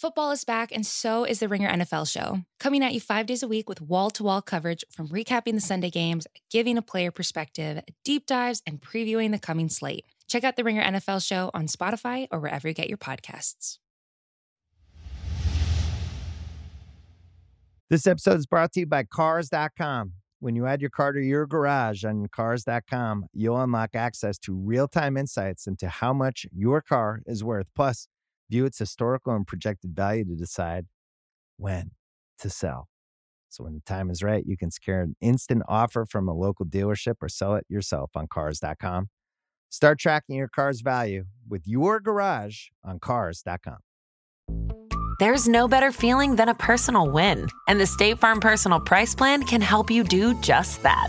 Football is back, and so is the Ringer NFL show. Coming at you five days a week with wall to wall coverage from recapping the Sunday games, giving a player perspective, deep dives, and previewing the coming slate. Check out the Ringer NFL show on Spotify or wherever you get your podcasts. This episode is brought to you by Cars.com. When you add your car to your garage on Cars.com, you'll unlock access to real time insights into how much your car is worth. Plus, view its historical and projected value to decide when to sell. So when the time is right, you can secure an instant offer from a local dealership or sell it yourself on cars.com. Start tracking your car's value with your garage on cars.com. There's no better feeling than a personal win, and the State Farm Personal Price Plan can help you do just that.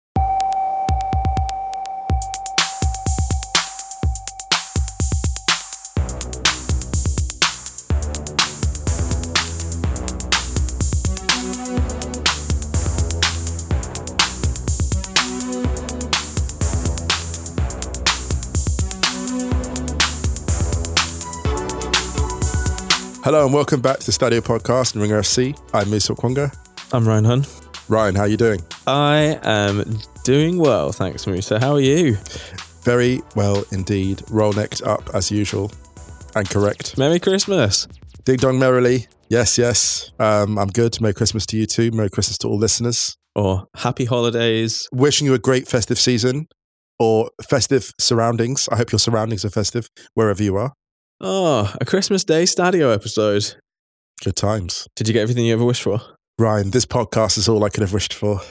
Hello and welcome back to the Stadio Podcast and Ringer FC. I'm Musa Okwonga. I'm Ryan Hunn. Ryan, how are you doing? I am doing well, thanks, Musa. How are you? Very well indeed. Roll necked up as usual and correct. Merry Christmas. Ding dong merrily. Yes, yes. Um, I'm good. Merry Christmas to you too. Merry Christmas to all listeners. Or happy holidays. Wishing you a great festive season or festive surroundings. I hope your surroundings are festive wherever you are. Oh, a Christmas Day Stadio episode. Good times. Did you get everything you ever wished for? Ryan, this podcast is all I could have wished for.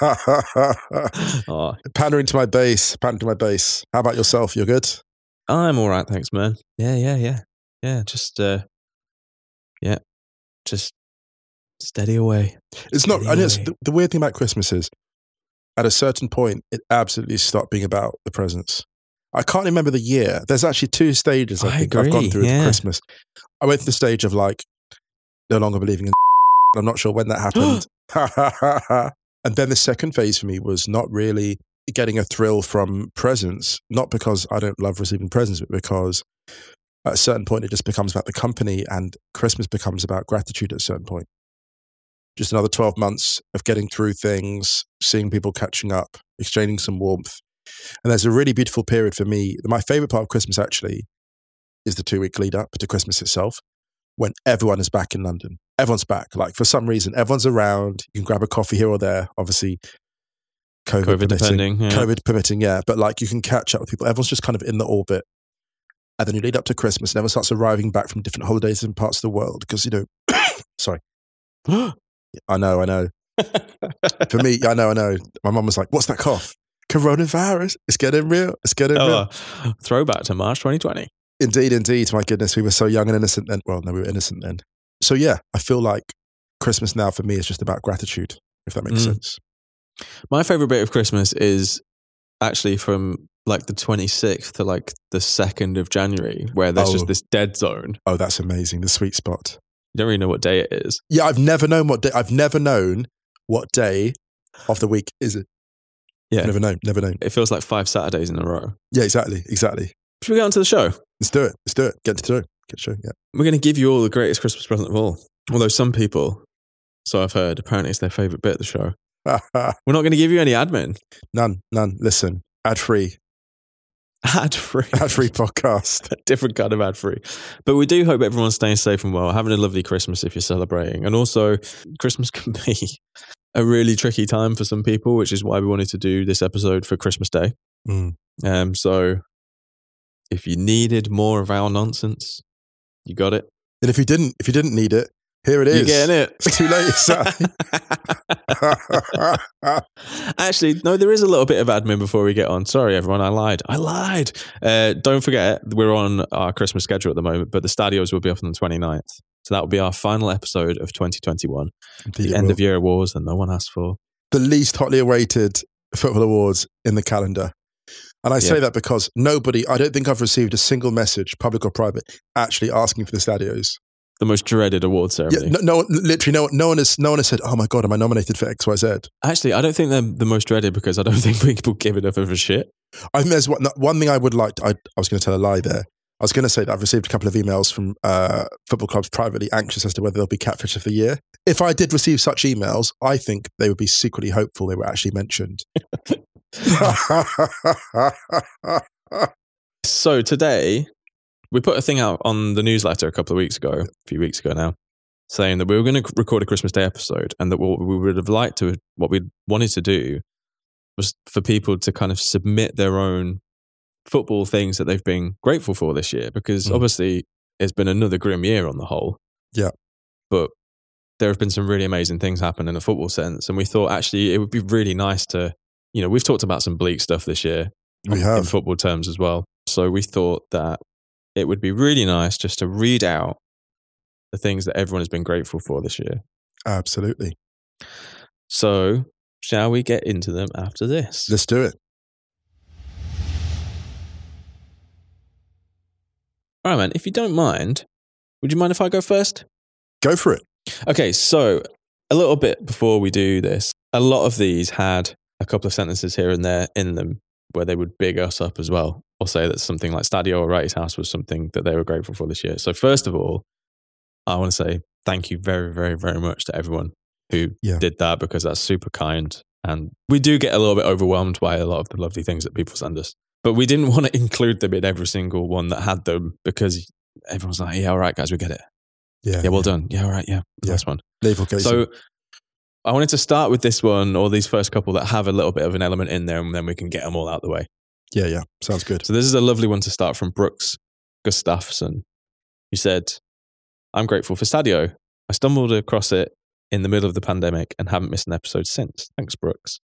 oh, pandering to my base, pandering to my base. How about yourself? You're good? I'm all right, thanks, man. Yeah, yeah, yeah. Yeah, just, uh, yeah, just steady away. It's not, Steady and it's, the, the weird thing about Christmas is at a certain point, it absolutely stopped being about the presents. I can't remember the year. There's actually two stages I, I think I've gone agree, through with yeah. Christmas. I went through the stage of like no longer believing in I'm not sure when that happened. and then the second phase for me was not really getting a thrill from presents, not because I don't love receiving presents, but because at a certain point it just becomes about the company and Christmas becomes about gratitude at a certain point. Just another 12 months of getting through things, seeing people catching up, exchanging some warmth. And there's a really beautiful period for me. My favorite part of Christmas actually is the two week lead up to Christmas itself when everyone is back in London. Everyone's back. Like for some reason, everyone's around. You can grab a coffee here or there. Obviously, COVID, COVID permitting. yeah. COVID permitting, yeah. But like you can catch up with people. Everyone's just kind of in the orbit. And then you lead up to Christmas and everyone starts arriving back from different holidays in parts of the world. Because, you know, sorry. I know, I know. For me, I know, I know. My mum was like, what's that cough? Coronavirus. It's getting real. It's getting real. Oh, throwback to March 2020. Indeed, indeed. My goodness, we were so young and innocent then. Well, no, we were innocent then. So yeah, I feel like Christmas now for me is just about gratitude, if that makes Mm. sense. My favorite bit of Christmas is actually from like the 26th to like the 2nd of January, where there's Oh. just this dead zone. Oh, that's amazing. The sweet spot. You don't really know what day it is. Yeah, I've never known what day. I've never known what day of the week is it. Yeah. never known. Never known. It feels like five Saturdays in a row. Yeah, exactly, exactly. Should we get on to the show? Let's do it. Let's do it. Get to the show. Get to the show. Yeah. We're going to give you all the greatest Christmas present of all. Although some people, so I've heard, apparently it's their favorite bit of the show. We're not going to give you any admin. none, none. Listen, ad free, Ad free. ad free podcast. different kind of ad free. But we do hope everyone's staying safe and well, having a lovely Christmas if you're celebrating. And also, Christmas can be a really tricky time for some people, which is why we wanted to do this episode for Christmas Day. Mm. Um, so if you needed more of our nonsense, you got it. And if you didn't, if you didn't need it, here it is. You're getting it. It's too late. Actually, no, there is a little bit of admin before we get on. Sorry, everyone, I lied. I lied. Uh, don't forget, we're on our Christmas schedule at the moment, but the Stadios will be up on the 29th. So that will be our final episode of 2021, Indeed the end will. of year awards that no one asked for. the least hotly awaited football awards in the calendar. And I say Yeah. that because nobody, I don't think I've received a single message, public or private, actually asking for the Stadios. The most dreaded award Yeah, ceremony. no, no, one- literally, no, no one has, no one has said, "Oh my god, am I nominated for X, Y, Z?" Actually, I don't think they're the most dreaded because I don't think people give enough of a shit. I think there's one, one thing I would like. To, I, I was going to tell a lie there. I was going to say that I've received a couple of emails from uh, football clubs privately anxious as to whether they'll be catfish of the year. If I did receive such emails, I think they would be secretly hopeful they were actually mentioned. So today, we put a thing out on the newsletter a couple of weeks ago, a few weeks ago now, saying that we were going to record a Christmas Day episode and that what we would have liked to, what we wanted to do was for people to kind of submit their own football things that they've been grateful for this year because Mm. obviously it's been another grim year on the whole. Yeah. But there have been some really amazing things happen in a football sense. And we thought actually it would be really nice to, you know, we've talked about some bleak stuff this year we in have. football terms as well. So we thought that it would be really nice just to read out the things that everyone has been grateful for this year. Absolutely. So, shall we get into them after this? Let's do it. All right, man. If you don't mind, would you mind if I go first? Go for it. Okay, so a little bit before we do this, a lot of these had a couple of sentences here and there in them where they would big us up as well, or say that something like Stadio or Wrighty's House was something that they were grateful for this year. So, first of all, I want to say thank you very, very, very much to everyone who Yeah. did that because that's super kind. And we do get a little bit overwhelmed by a lot of the lovely things that people send us. But we didn't want to include them in every single one that had them because everyone's like, yeah, all right, guys, we get it. Yeah. Yeah, well done. Yeah, all right, yeah. Yeah. One. Naval Casey. So I wanted to start with this one or these first couple that have a little bit of an element in there and then we can get them all out the way. yeah, yeah. Sounds good. So this is a lovely one to start from Brooks Gustafsson. He said, I'm grateful for Stadio. I stumbled across it in the middle of the pandemic and haven't missed an episode since. Thanks, Brooks.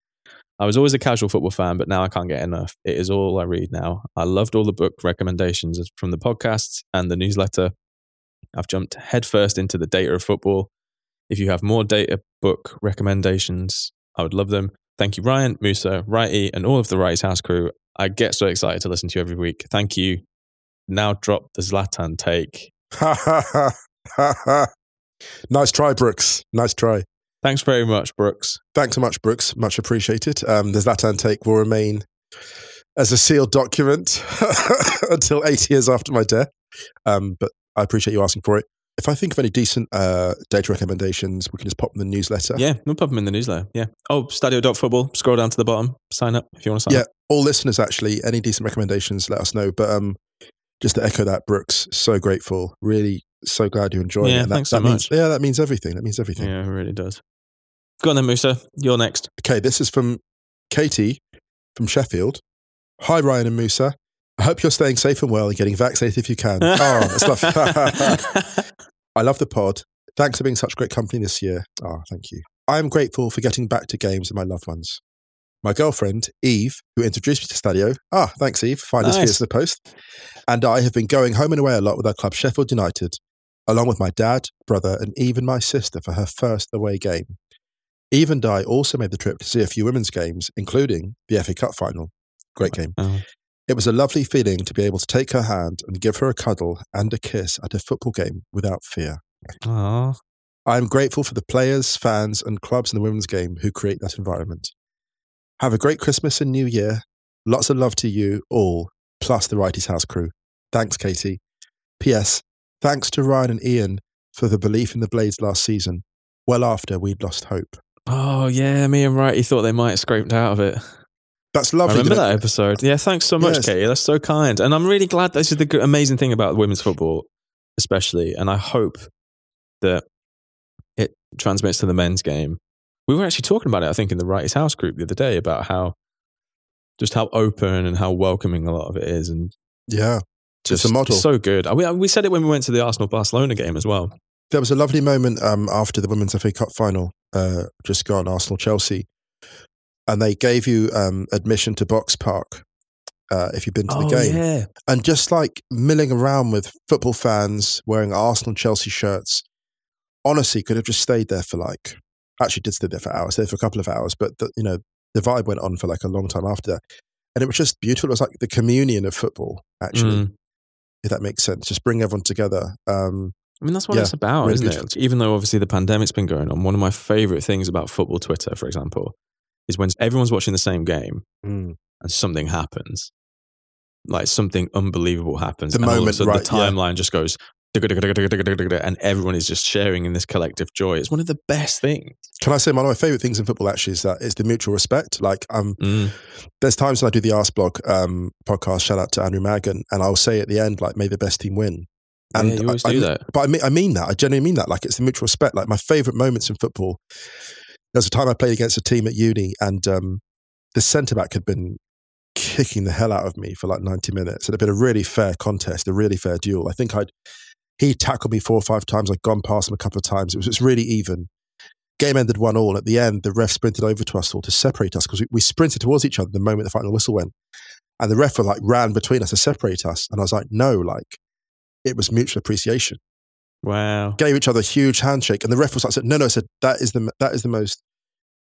I was always a casual football fan, but now I can't get enough. It is all I read now. I loved all the book recommendations from the podcasts and the newsletter. I've jumped headfirst into the data of football. If you have more data book recommendations, I would love them. Thank you, Ryan, Musa, Wrighty, and all of the Wrighty's House crew. I get so excited to listen to you every week. Thank you. Now drop the Zlatan take. nice try, Brooks. Nice try. Thanks very much, Brooks. Thanks so much, Brooks. Much appreciated. Um, the Zlatan take will remain as a sealed document until eight years after my death. Um, but I appreciate you asking for it. If I think of any decent uh, data recommendations, we can just pop them in the newsletter. Yeah, we'll pop them in the newsletter. Yeah. Oh, stadio.football. Scroll down to the bottom. Sign up if you want to sign Yeah, up. Yeah, all listeners actually, any decent recommendations, let us know. But um, just to echo that, Brooks, so grateful. Really, so glad you enjoyed Yeah, it. And that, thanks so that means, much. Yeah, that means everything. That means everything. Yeah, it really does. Go on then, Musa. You're next. Okay, this is from Katie from Sheffield. Hi, Ryan and Musa. I hope you're staying safe and well and getting vaccinated if you can. oh, that's lovely. I love the pod. Thanks for being such great company this year. Oh, thank you. I am grateful for getting back to games and my loved ones. My girlfriend, Eve, who introduced me to Stadio, ah, thanks, Eve, find us Nice. via the post, and I have been going home and away a lot with our club, Sheffield United, along with my dad, brother, and even my sister for her first away game. Eve and I also made the trip to see a few women's games, including the FA Cup final. Great game. Oh, It was a lovely feeling to be able to take her hand and give her a cuddle and a kiss at a football game without fear. I am grateful for the players, fans, and clubs in the women's game who create that environment. Have a great Christmas and New Year. Lots of love to you all, plus the Wrighty's House crew. Thanks, Katie. P.S. Thanks to Ryan and Ian for the belief in the Blades last season, well after we'd lost hope. Oh, yeah. Me and Wrighty thought they might have scraped out of it. That's I lovely. remember that- that episode. Yeah, thanks so much, Yes. Katie. That's so kind. And I'm really glad this is the amazing thing about women's football, especially. And I hope that it transmits to the men's game. We were actually talking about it, I think, in the Wrighty's House group the other day about how just how open and how welcoming a lot of it is. And Yeah. Just a model. so good. We, we said it when we went to the Arsenal Barcelona game as well. There was a lovely moment um, after the Women's FA Cup final, uh, just gone, Arsenal Chelsea, and they gave you um, admission to Box Park uh, if you've been to the oh, game. yeah. And just like milling around with football fans wearing Arsenal Chelsea shirts, honestly could have just stayed there for like, actually did stay there for hours, stayed for a couple of hours, but the, you know, the vibe went on for like a long time after that. And it was just beautiful. It was like the communion of football, actually, Mm. If that makes sense. Just bring everyone together. Um, I mean, that's what Yeah, it's about, really isn't it? Even though obviously the pandemic's been going on, one of my favorite things about football Twitter, for example, is when everyone's watching the same game mm. and something happens, like something unbelievable happens, The and all of a moment, sudden right, the yeah. timeline just goes, and everyone is just sharing in this collective joy. It's one of the best things. Can I say one of my favorite things in football actually is that it's the mutual respect. Like, um, Mm. there's times when I do the Ask Blog um, podcast. Shout out to Andrew Magan, and I'll say at the end, like, "May the best team win." yeah, you always I, do I, that. But I mean, I mean that. I genuinely mean that. Like, it's the mutual respect. Like, my favorite moments in football. There was a time I played against a team at uni, and um, the centre back had been kicking the hell out of me for like 90 minutes. It had been a really fair contest, a really fair duel. I think I'd he tackled me four or five times. I'd gone past him a couple of times. It was, it was really even. Game ended one all. At the end, the ref sprinted over to us all to separate us because we, we sprinted towards each other the moment the final whistle went. And the ref like ran between us to separate us. And I was like, no, like it was mutual appreciation. Wow. Gave each other a huge handshake. And the ref was like, said, no, no, I said, that is the, that is the most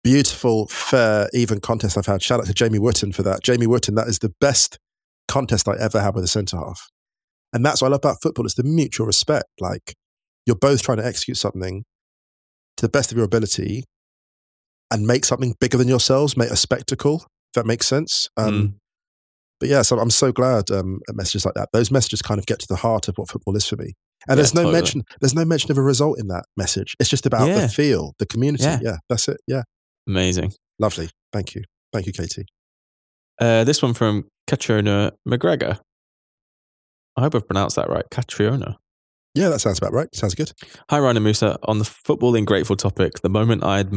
beautiful, fair, even contest I've had. Shout out to Jamie Wooten for that. Jamie Wooten, that is the best contest I ever had with a centre half. And that's what I love about football. It's the mutual respect. Like you're both trying to execute something to the best of your ability and make something bigger than yourselves, make a spectacle, if that makes sense. Um, Mm. But yeah, so I'm so glad um, at messages like that. Those messages kind of get to the heart of what football is for me. And Yeah, there's no totally. mention. There's no mention of a result in that message. It's just about Yeah. the feel, the community. Yeah. Yeah. that's it. Yeah, Amazing. lovely. Thank you, thank you, Katie. Uh, this one from Katrina McGregor. I hope I've pronounced that right. Catriona. Yeah, that sounds about right. Sounds good. Hi, Ryan and Musa. On the footballing grateful topic, the moment I'd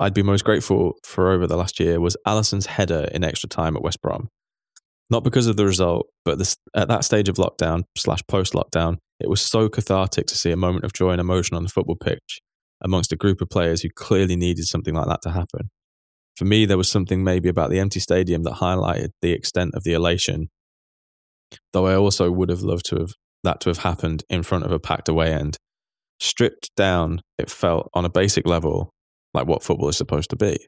I'd be most grateful for over the last year was Alisson's header in extra time at West Brom. Not because of the result, but this, at that stage of lockdown slash post lockdown, it was so cathartic to see a moment of joy and emotion on the football pitch amongst a group of players who clearly needed something like that to happen. For me, there was something maybe about the empty stadium that highlighted the extent of the elation. Though I also would have loved to have that to have happened in front of a packed away end. Stripped down, it felt on a basic level like what football is supposed to be.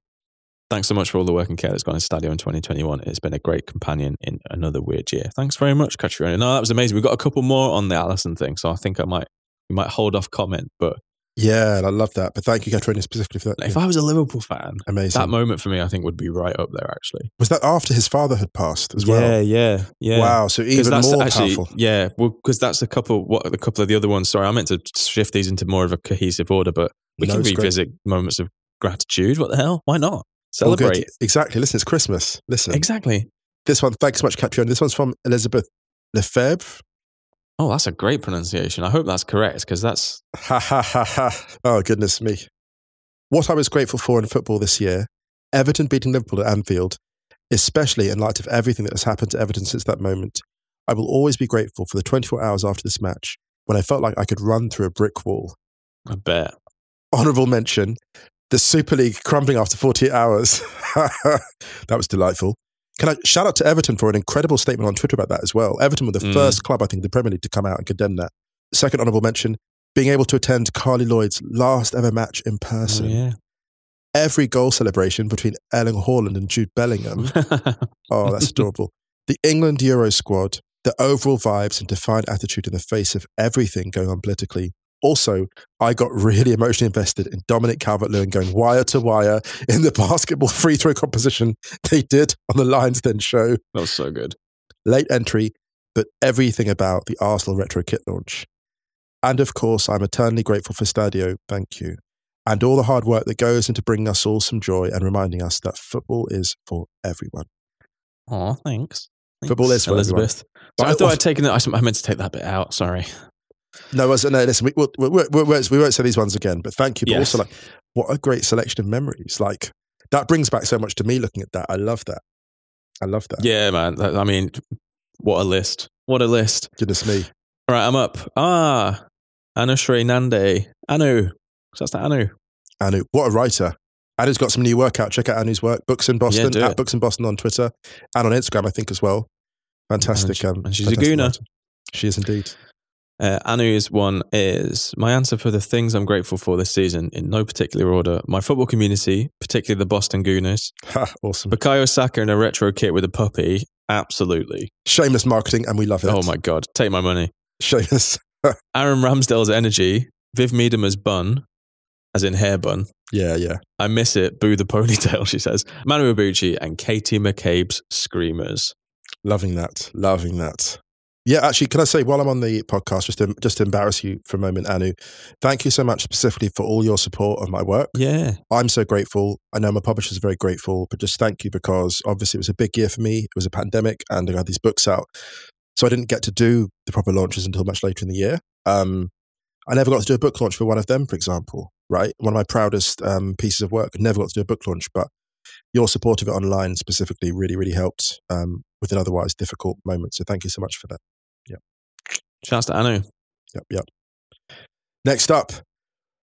Thanks so much for all the work and care that's gone into Stadio in 2021. It's been a great companion in another weird year. Thanks very much, Katrina. No, that was amazing. We've got a couple more on the Alisson thing, so I think I might we might hold off comment. But Yeah, and I love that. But thank you, Katrina, specifically for that. if I was a Liverpool fan, Amazing. that moment for me, I think would be right up there. Actually, was that after his father had passed as well? Yeah, yeah, yeah. Wow, so even more actually, powerful. Yeah, well, because that's a couple. What a couple of the other ones. Sorry, I meant to shift these into more of a cohesive order, but we No, can it's great. revisit moments of gratitude. What the hell? Why not celebrate? Exactly. Listen, it's Christmas. Listen. Exactly. This one, thanks so much, Katrina. This one's from Elizabeth Lefebvre. Oh, that's a great pronunciation. I hope that's correct because that's Ha ha ha ha. Oh, goodness me. What I was grateful for in football this year Everton beating Liverpool at Anfield, especially in light of everything that has happened to Everton since that moment. I will always be grateful for the 24 hours after this match when I felt like I could run through a brick wall. I bet. Honourable mention the Super League crumbling after 48 hours. that was delightful. Can I shout out to Everton for an incredible statement on Twitter about that as well? Everton were the Mm. first club, I think, in the Premier League to come out and condemn that. Second honourable mention being able to attend Carly Lloyd's last ever match in Oh, person. yeah. Every goal celebration between Erling Haaland and Jude Bellingham. Oh, that's adorable. the England Euro squad, the overall vibes and defiant attitude in the face of everything going on politically. Also, I got really emotionally invested in Dominic Calvert Lewin going wire to wire in the basketball free throw composition they did on the Lions Den show. that was so good. Late entry, but everything about the Arsenal retro kit launch. And of course, I'm eternally grateful for Stadio. Thank you. And all the hard work that goes into bringing us all some joy and reminding us that football is for everyone. Oh, thanks. Football Thanks, is for everyone. Elizabeth. But So I thought I'd taken it. I meant to take that bit out. Sorry. No, no. Listen, we, we, we, we, we, won't, we won't say these ones again, but thank you. But Yes. also, like, what a great selection of memories! Like that brings back so much to me looking at that. I love that. I love that. Yeah, man. I mean, what a list. What a list. Goodness me. All right, I'm up. Ah, Anushree Nande. Anu. So that's the Anu. Anu, what a writer. Anu's got some new work out. Check out Anu's work. Books in Boston, do at it. Books in Boston on Twitter and on Instagram, I think, as well. Fantastic. And she- um, and she's a gooner. She is indeed. Uh, Anu's one is my answer for the things I'm grateful for this season in no particular order. My football community, particularly the Boston Gooners. awesome. Bukayo Saka in a retro kit with a puppy. Absolutely. Shameless marketing, and we love it. Oh my God. Take my money. Shameless. Aaron Ramsdale's energy. Viv Miedema's bun, as in hair bun. Yeah, yeah. I miss it. Boo the ponytail, she says. Mana Iwabuchi and Katie McCabe's screamers. Loving that. Loving that. Yeah, actually, can I say while I'm on the podcast, just to, just to embarrass you for a moment, Anu, thank you so much specifically for all your support of my work. Yeah. I'm so grateful. I know my publishers are very grateful, but just thank you because obviously it was a big year for me. It was a pandemic and I had these books out. So I didn't get to do the proper launches until much later in the year. Um, I never got to do a book launch for one of them, for example, right? One of my proudest um, pieces of work. Never got to do a book launch, but your support of it online specifically really, really helped um, with an otherwise difficult moment. So thank you so much for that. Shouts to Anu. Yep, yep. Next up,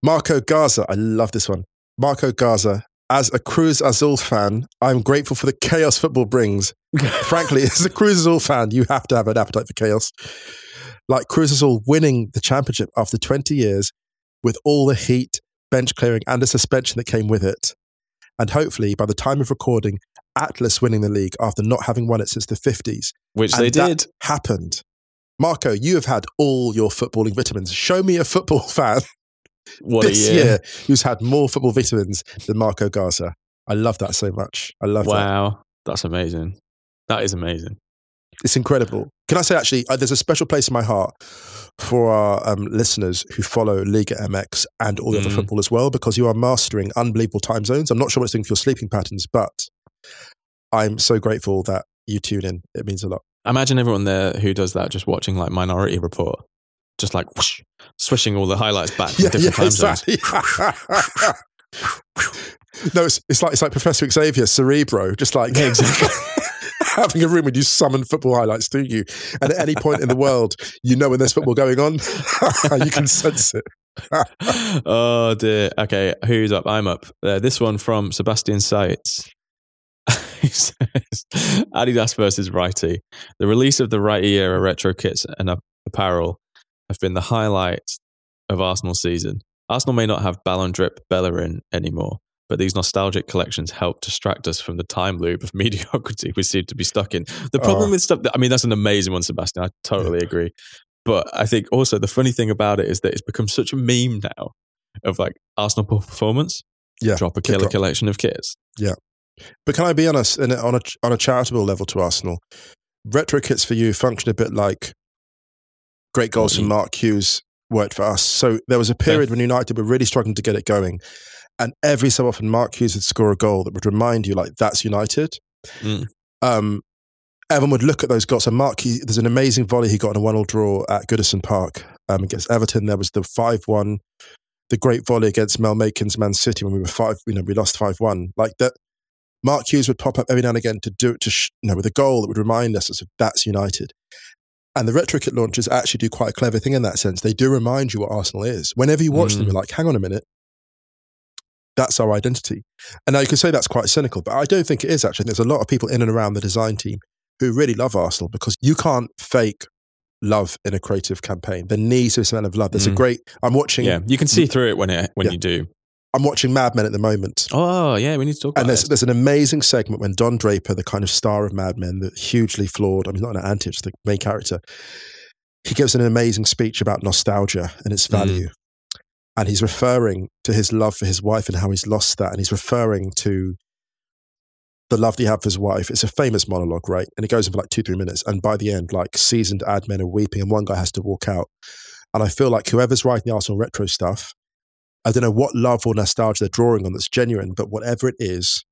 Marco Garza. I love this one. Marco Garza. As a Cruz Azul fan, I'm grateful for the chaos football brings. Frankly, as a Cruz Azul fan, you have to have an appetite for chaos. Like Cruz Azul winning the championship after 20 years with all the heat, bench clearing, and the suspension that came with it. And hopefully, by the time of recording, Atlas winning the league after not having won it since the 50s. Which And they did. happened. Marco, you have had all your footballing vitamins. Show me a football fan What this year. year who's had more football vitamins than Marco Garza. I love that so much. I love that. Wow. That's amazing. That is amazing. It's incredible. Can I say, actually, uh, there's a special place in my heart for our um, listeners who follow Liga MX and all the other Mm. football as well, because you are mastering unbelievable time zones. I'm not sure what it's doing for your sleeping patterns, but I'm so grateful that you tune in. It means a lot. Imagine everyone there who does that just watching like Minority Report, just like whoosh, swishing all the highlights back from different time zones. exactly. no, it's, it's like it's like Professor Xavier Cerebro, just like Yeah, exactly. having a room when you summon football highlights to you, and at any point in the world, you know when there's football going on, you can sense it. oh dear. Okay, who's up? I'm up. Uh, this one from Sebastian Seitz. says, Adidas versus Wrighty. The release of the Wrighty era retro kits and apparel have been the highlights of Arsenal season. Arsenal may not have Ballon Drip Bellerin anymore, but these nostalgic collections help distract us from the time loop of mediocrity we seem to be stuck in. The oh. problem Oh. with stuff, that, I mean, that's an amazing one, Sebastian. I totally agree. But I think also the funny thing about it is that it's become such a meme now of like Arsenal poor performance. Yeah, Drop a killer drop. collection of kits. But can I be honest? In on a on a charitable level to Arsenal, retro kits for you function a bit like great goals from Mark Hughes worked for us. So there was a period when United were really struggling to get it going, and every so often Mark Hughes would score a goal that would remind you like that's United. Mm. Um, everyone would look at those goals. And Mark, he, there's an amazing volley he got in a one-all draw at Goodison Park um, against Everton. There was the five-one, the great volley against Mel Machin's Man City when we were five. You know, we lost five-one. Like that. Mark Hughes would pop up every now and again to do it to sh- you know with a goal that would remind us of that's United. And the retro kit launchers actually do quite a clever thing in that sense. They do remind you what Arsenal is. Whenever you watch them, Mm. you're like, hang on a minute, that's our identity. And now you can say that's quite cynical, but I don't think it is actually. There's a lot of people in and around the design team who really love Arsenal because you can't fake love in a creative campaign. There needs to be some element of love. There's a Mm. great. I'm watching. Yeah, you can see through it when it when Yeah. you do. I'm watching Mad Men at the moment. Oh yeah, we need to talk And about there's, this. there's an amazing segment when Don Draper, the kind of star of Mad Men, the hugely flawed, I mean, not an anti, it's the main character, he gives an amazing speech about nostalgia and its Mm. value. And he's referring to his love for his wife and how he's lost that. And he's referring to the love that he had for his wife. It's a famous monologue, right? And it goes on for like two, three minutes. And by the end, like seasoned ad men are weeping and one guy has to walk out. And I feel like whoever's writing the Arsenal retro stuff, I don't know what love or nostalgia they're drawing on that's genuine, but whatever it is,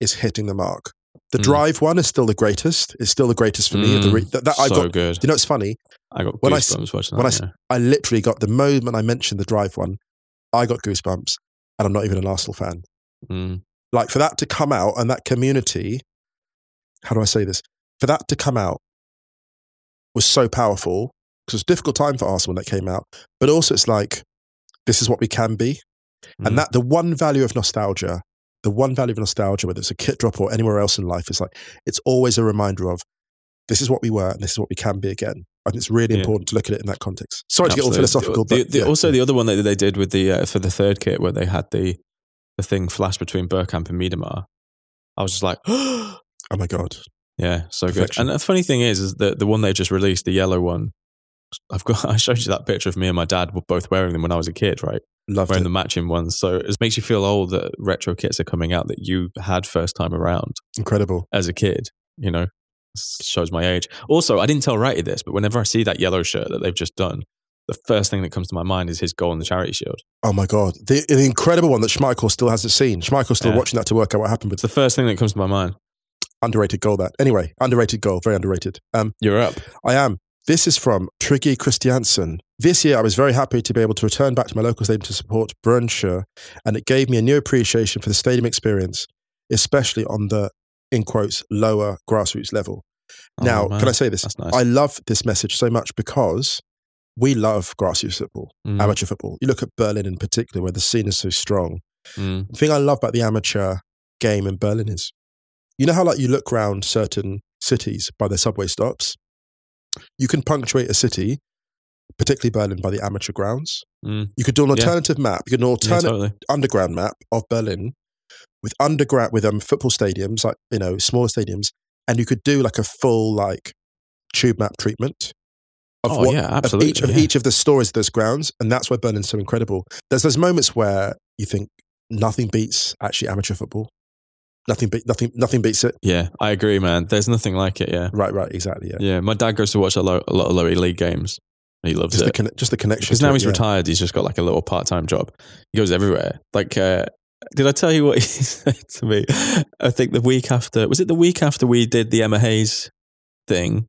is hitting the mark. The Mm. drive one is still the greatest. It's still the greatest for me. The re- Mm, that, that I so got. good. You know, it's funny. I got when I goosebumps watching when I that. s- yeah. I literally got the moment I mentioned the drive one, I got goosebumps, and I'm not even an Arsenal fan. Mm. Like for that to come out and that community, how do I say this? For that to come out was so powerful because it was a difficult time for Arsenal when that came out, but also it's like this is what we can be, Mm. and that the one value of nostalgia, the one value of nostalgia, whether it's a kit drop or anywhere else in life, is like it's always a reminder of this is what we were and this is what we can be again. I think it's really Yeah. important to look at it in that context. Sorry to get all philosophical, The- but the- yeah. also the other one that they did with the uh, for the third kit where they had the the thing flash between Bergkamp and Miedema. I was just like, oh my god, yeah, so good. And the funny thing is, is that the one they just released, the yellow one. I've got. I showed you that picture of me and my dad were both wearing them when I was a kid, right? loved wearing it. the matching ones. So it makes you feel old that retro kits are coming out that you had first time around Incredible. as a kid. You know, shows my age. Also, I didn't tell Wrighty this, but whenever I see that yellow shirt that they've just done, the first thing that comes to my mind is his goal in the Charity Shield. Oh my god, the, the incredible one that Schmeichel still hasn't seen. Schmeichel's still Yeah. watching that to work out what happened. It's But the first thing that comes to my mind. underrated goal that. Anyway, underrated goal, very underrated. Um, You're up. I am. This is from Triggy Christiansen. This year, I was very happy to be able to return back to my local stadium to support Brønshøj, and it gave me a new appreciation for the stadium experience, especially on the, in quotes, lower grassroots level. Oh, now, man. can I say this? Nice. I love this message so much because we love grassroots football, Mm, amateur football. You look at Berlin in particular, where the scene is so strong. mm, The thing I love about the amateur game in Berlin is, you know how like you look around certain cities by their subway stops. You can punctuate a city, particularly Berlin, by the amateur grounds. mm. You could do an Yeah. alternative map. You could do an Yeah, totally. underground map of Berlin with underground with um football stadiums, like you know smaller stadiums, and you could do like a full like tube map treatment of Oh, what yeah, of each of yeah. each of the stories of those grounds, and that's why Berlin's so incredible. There's those moments where you think nothing beats actually amateur football. Nothing, be, nothing, nothing beats it. Yeah, I agree, man. There's nothing like it. Yeah, Right, right, exactly. Yeah, yeah. My dad goes to watch a, lo- a lot of lower league games. He loves just the it just the connection. because now it, he's yeah. retired. He's just got like a little part time job. He goes everywhere. Like, uh, did I tell you what he said to me? I think the week after was it the week after we did the Emma Hayes thing,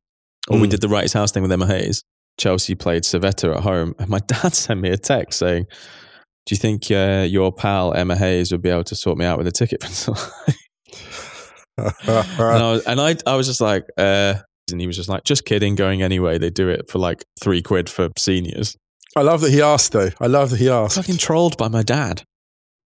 or we Mm. did the Wrights House thing with Emma Hayes. Chelsea played Servette at home, and my dad sent me a text saying, "Do you think uh, your pal Emma Hayes would be able to sort me out with a ticket for tonight?" And I was, and I, I was just like, uh, and he was just like, just kidding, going anyway. They do it for like three quid for seniors. I love that he asked, though. I love that he asked. I Fucking trolled by my dad.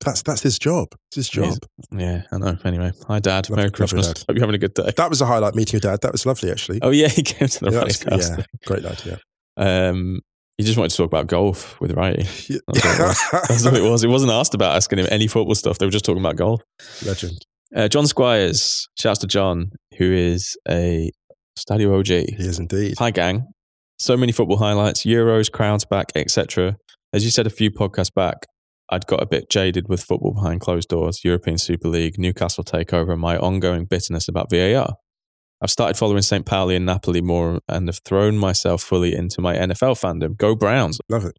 That's that's his job. It's his job. Yeah, I know. Anyway, hi, Dad. Lovely- Merry Christmas. dad. Hope you're having a good day. That was a highlight. Meeting your dad. That was lovely, actually. Oh yeah, he came to the yeah, House. yeah, great. Yeah. Um, he just wanted to talk about golf with Wrighty. That's what it was. That's what it was. It wasn't asked about asking him any football stuff. They were just talking about golf. Legend. Uh, John Squires, shouts to John, who is a Stadio OG. He is indeed. Hi, gang. So many football highlights, Euros, crowds back, etc. As you said a few podcasts back, I'd got a bit jaded with football behind closed doors, European Super League, Newcastle takeover, and my ongoing bitterness about VAR. I've started following St. Pauli and Napoli more and have thrown myself fully into my NFL fandom. Go Browns. Love it.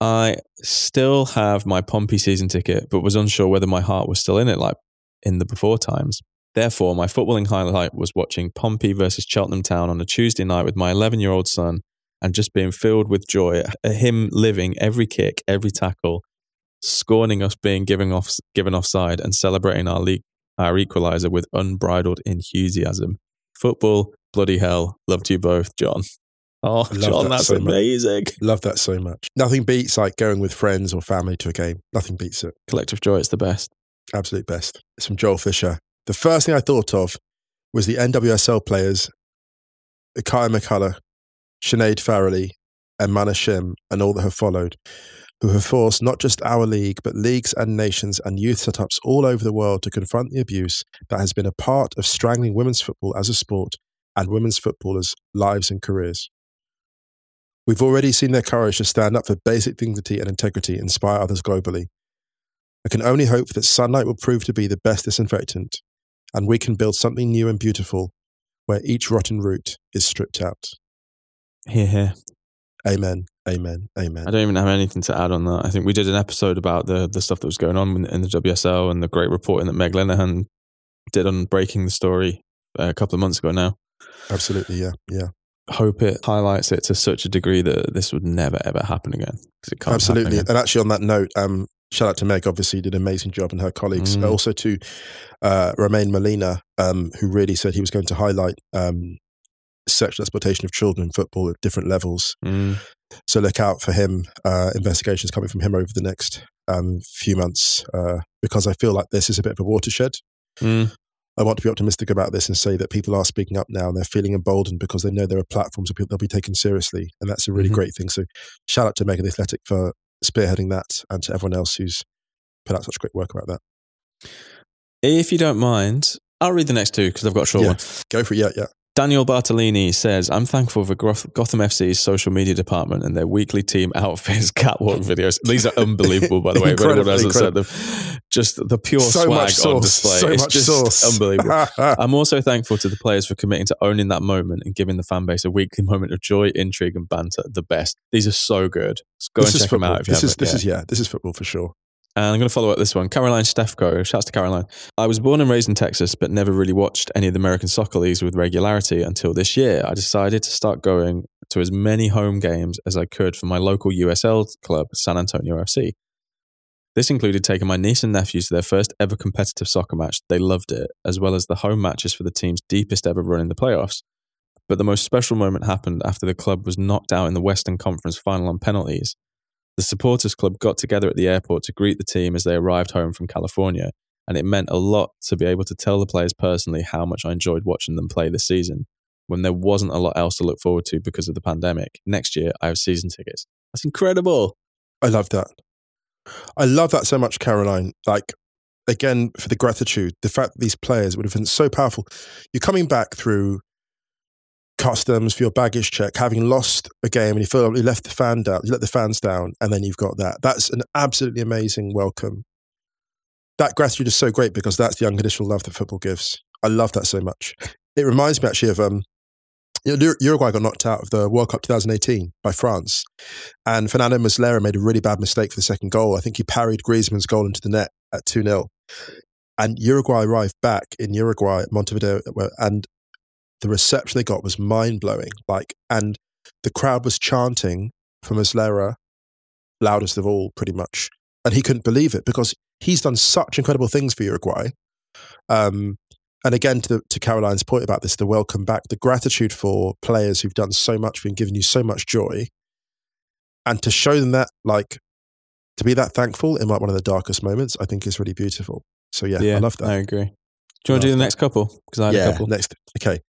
I still have my Pompey season ticket, but was unsure whether my heart was still in it like in the before times. Therefore, my footballing highlight was watching Pompey versus Cheltenham Town on a Tuesday night with my 11 year old son and just being filled with joy at him living every kick, every tackle, scorning us being given off given offside and celebrating our league, our equalizer with unbridled enthusiasm. Football, bloody hell, loved you both, John. Oh, love John, that that's so much. amazing. Love that so much. Nothing beats like going with friends or family to a game. Nothing beats it. Collective joy, it's the best. Absolute best. It's from Joel Fisher. The first thing I thought of was the NWSL players, Kaiya McCullough, Sinead Farrelly, and Mana Shim, and all that have followed, who have forced not just our league, but leagues and nations and youth setups all over the world to confront the abuse that has been a part of strangling women's football as a sport and women's footballers' lives and careers. We've already seen their courage to stand up for basic dignity and integrity, inspire others globally. I can only hope that sunlight will prove to be the best disinfectant, and we can build something new and beautiful where each rotten root is stripped out. Here, here. Amen. Amen. Amen. I don't even have anything to add on that. I think we did an episode about the the stuff that was going on in the WSL and the great reporting that Meg Linehan did on breaking the story uh, a couple of months ago now. Absolutely. Yeah. Yeah. Hope it highlights it to such a degree that this would never ever happen again. it can't happen Absolutely. again. And actually, on that note, um, shout out to Meg. Obviously, did an amazing job and her colleagues. Mm. Also to uh, Romain Molina, um, who really said he was going to highlight um, sexual exploitation of children in football at different levels. Mm. So look out for him. Uh, investigations coming from him over the next um, few months uh, because I feel like this is a bit of a watershed. Mm. I want to be optimistic about this and say that people are speaking up now and they're feeling emboldened because they know there are platforms where people they'll be taken seriously, and that's a really Mhm. great thing. So, shout out to Megan the Athletic for spearheading that, and to everyone else who's put out such great work about that. If you don't mind, I'll read the next two because I've got a short Yeah. one. Go for it. Yeah, yeah. Daniel Bartolini says, I'm thankful for Gotham FC's social media department and their weekly team outfits catwalk videos. These are unbelievable, by the way. If anyone Incredible, hasn't said them. Just the pure so swag on display. So it's much just sauce. unbelievable. I'm also thankful to the players for committing to owning that moment and giving the fan base a weekly moment of joy, intrigue, and banter. The best. These are so good. Go this and is check them out if you This haven't this yet. is yeah. This is football for sure. And I'm going to follow up this one. Caroline Stefko. Shouts to Caroline. I was born and raised in Texas, but never really watched any of the American soccer leagues with regularity until this year. I decided to start going to as many home games as I could for my local USL club, San Antonio FC. This included taking my niece and nephews to their first ever competitive soccer match. They loved it, as well as the home matches for the team's deepest ever run in the playoffs. But the most special moment happened after the club was knocked out in the Western Conference final on penalties. The supporters club got together at the airport to greet the team as they arrived home from California, and it meant a lot to be able to tell the players personally how much I enjoyed watching them play this season when there wasn't a lot else to look forward to because of the pandemic. Next year, I have season tickets. That's incredible. I love that. I love that so much, Caroline. Like, again, for the gratitude, the fact that these players would have been so powerful. You're coming back through customs for your baggage check, having lost a game and you feel you left the fan down, you let the fans down, and then you've got that. That's an absolutely amazing welcome. That gratitude is so great because that's the unconditional love that football gives. I love that so much. It reminds me actually of um, Uruguay got knocked out of the World Cup 2018 by France. And Fernando Muslera made a really bad mistake for the second goal. I think he parried Griezmann's goal into the net at 2 0. And Uruguay arrived back in Uruguay Montevideo, and the reception they got was mind blowing. Like, and the crowd was chanting for Muslera, loudest of all, pretty much. And he couldn't believe it because he's done such incredible things for Uruguay. Um, and again, to, the, to Caroline's point about this, the welcome back, the gratitude for players who've done so much for you and given you so much joy, and to show them that, like, to be that thankful in like one of the darkest moments, I think is really beautiful. So yeah, I love that. I agree. Do you want to do the next couple? Because I had a couple. next. Okay.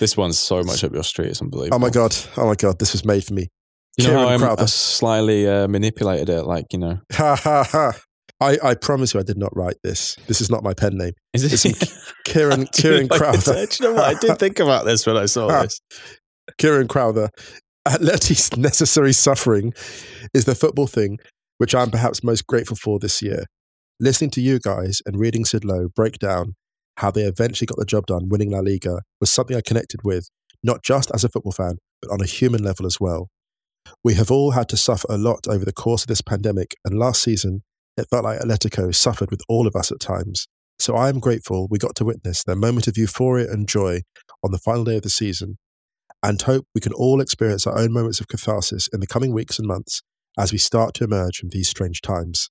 This one's so much up your street. It's unbelievable. Oh my god. Oh my god. This was made for me. You know Kieran how I'm, Crowther. I slightly uh, manipulated it? Like, you know. Ha ha ha. I, I promise you, I did not write this. This is not my pen name. Is It's it? Kieran Kieran Crowther. Do you know what? I did think about this when I saw this. Kieran Crowther. Atleti's necessary suffering is the football thing, which I'm perhaps most grateful for this year. Listening to you guys and reading Sid Lowe break down how they eventually got the job done, winning La Liga, was something I connected with, not just as a football fan, but on a human level as well. We have all had to suffer a lot over the course of this pandemic, and last season, it felt like Atletico suffered with all of us at times. So I am grateful we got to witness their moment of euphoria and joy on the final day of the season, and hope we can all experience our own moments of catharsis in the coming weeks and months as we start to emerge from these strange times.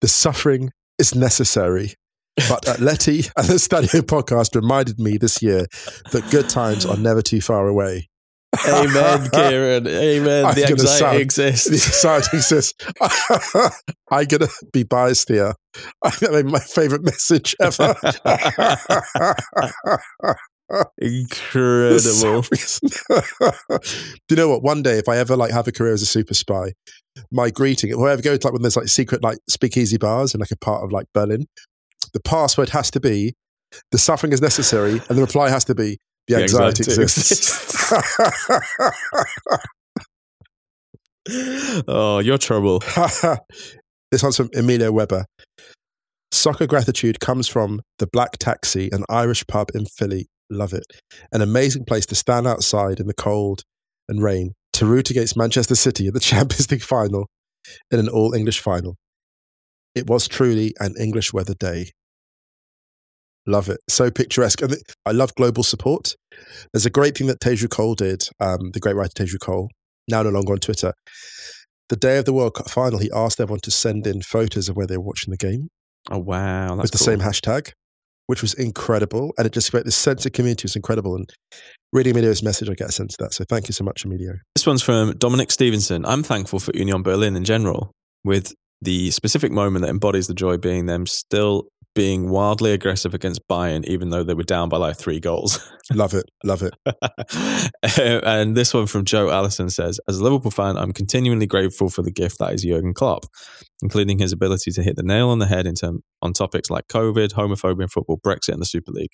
The suffering is necessary, but uh, Atleti and the Stadio podcast reminded me this year that good times are never too far away. Amen, Kieran. Amen. I'm the anxiety sound- The anxiety exists. I'm going to be biased here. I mean, my favorite message ever. Incredible. Do you know what? One day, if I ever like have a career as a super spy, my greeting, if I ever go like when there's like secret like speakeasy bars in like a part of like Berlin, the password has to be the suffering is necessary, and the reply has to be the The anxiety, anxiety exists. oh, your trouble. this one's from Emilio Weber. Soccer gratitude comes from the Black Taxi, an Irish pub in Philly. Love it. An amazing place to stand outside in the cold and rain to root against Manchester City in the Champions League final in an all English final. It was truly an English weather day. Love it. So picturesque. And I love global support. There's a great thing that Teju Cole did, um, the great writer Teju Cole, now no longer on Twitter. The day of the World Cup final, he asked everyone to send in photos of where they were watching the game Oh, wow. That's with the cool. same hashtag, which was incredible. And it just created this sense of community was incredible. And reading Emilio's message, I get a sense of that. So thank you so much, Emilio. This one's from Dominic Stevenson. I'm thankful for Union Berlin in general, with the specific moment that embodies the joy being them still being wildly aggressive against Bayern, even though they were down by like three goals. Love it. Love it. and this one from Joe Allison says, As a Liverpool fan, I'm continually grateful for the gift that is Jurgen Klopp, including his ability to hit the nail on the head in term, on topics like COVID, homophobia in football, Brexit, and the Super League.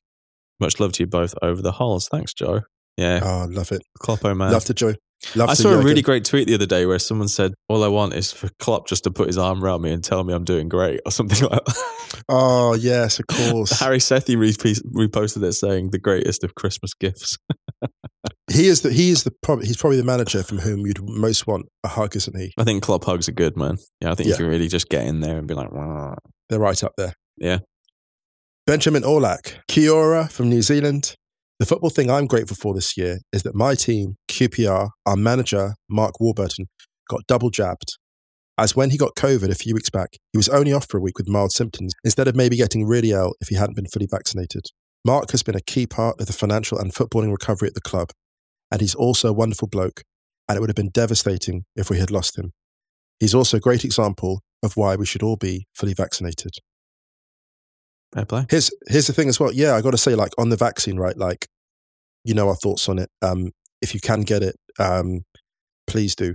Much love to you both over the halls. Thanks, Joe. Yeah. Oh, love it. Kloppo, man. Love to Joe. Love I saw a really great tweet the other day where someone said, "All I want is for Klopp just to put his arm around me and tell me I'm doing great," or something like that. Oh, yes, of course. Harry Sethi reposted it saying, "The greatest of Christmas gifts." he is the he is the prob- he's probably the manager from whom you'd most want a hug, isn't he? I think Klopp hugs are good, man. Yeah, I think Yeah. you can really just get in there and be like, "Wah." They're right up there. Yeah. Benjamin Orlak, Kia ora from New Zealand. The football thing I'm grateful for this year is that my team, QPR, our manager, Mark Warburton, got double jabbed. As when he got COVID a few weeks back, he was only off for a week with mild symptoms instead of maybe getting really ill if he hadn't been fully vaccinated. Mark has been a key part of the financial and footballing recovery at the club, and he's also a wonderful bloke, and it would have been devastating if we had lost him. He's also a great example of why we should all be fully vaccinated. Play. Here's here's the thing as well. Yeah, I got to say, like on the vaccine, right? Like, you know our thoughts on it. Um, if you can get it, um, please do.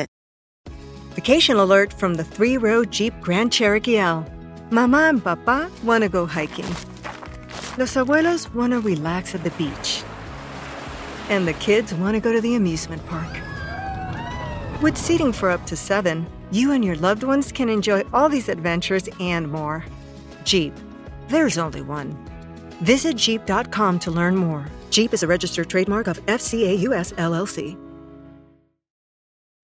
Vacation alert from the three row Jeep Grand Cherokee L. Mama and Papa want to go hiking. Los abuelos want to relax at the beach. And the kids want to go to the amusement park. With seating for up to seven, you and your loved ones can enjoy all these adventures and more. Jeep, there's only one. Visit Jeep.com to learn more. Jeep is a registered trademark of FCA US LLC.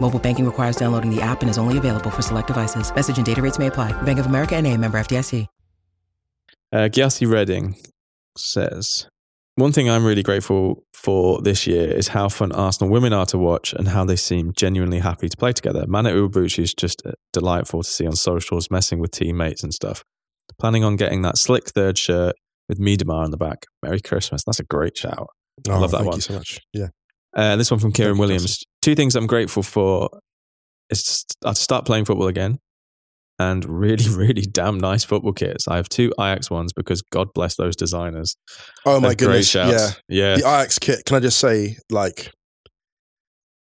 Mobile banking requires downloading the app and is only available for select devices. Message and data rates may apply. Bank of America and a member FDIC. Uh, Gyasi Redding says, One thing I'm really grateful for this year is how fun Arsenal women are to watch and how they seem genuinely happy to play together. Mana Iwabuchi is just uh, delightful to see on socials, messing with teammates and stuff. Planning on getting that slick third shirt with Miedema on the back. Merry Christmas. That's a great shout. Oh, love that thank one. you so much. Yeah. Uh, this one from Kieran you, Williams. Two things I'm grateful for is to uh, start playing football again and really, really damn nice football kits. I have two Ajax ones because God bless those designers. Oh my They're great goodness. Yeah. Yeah. The Ajax kit. Can I just say, like,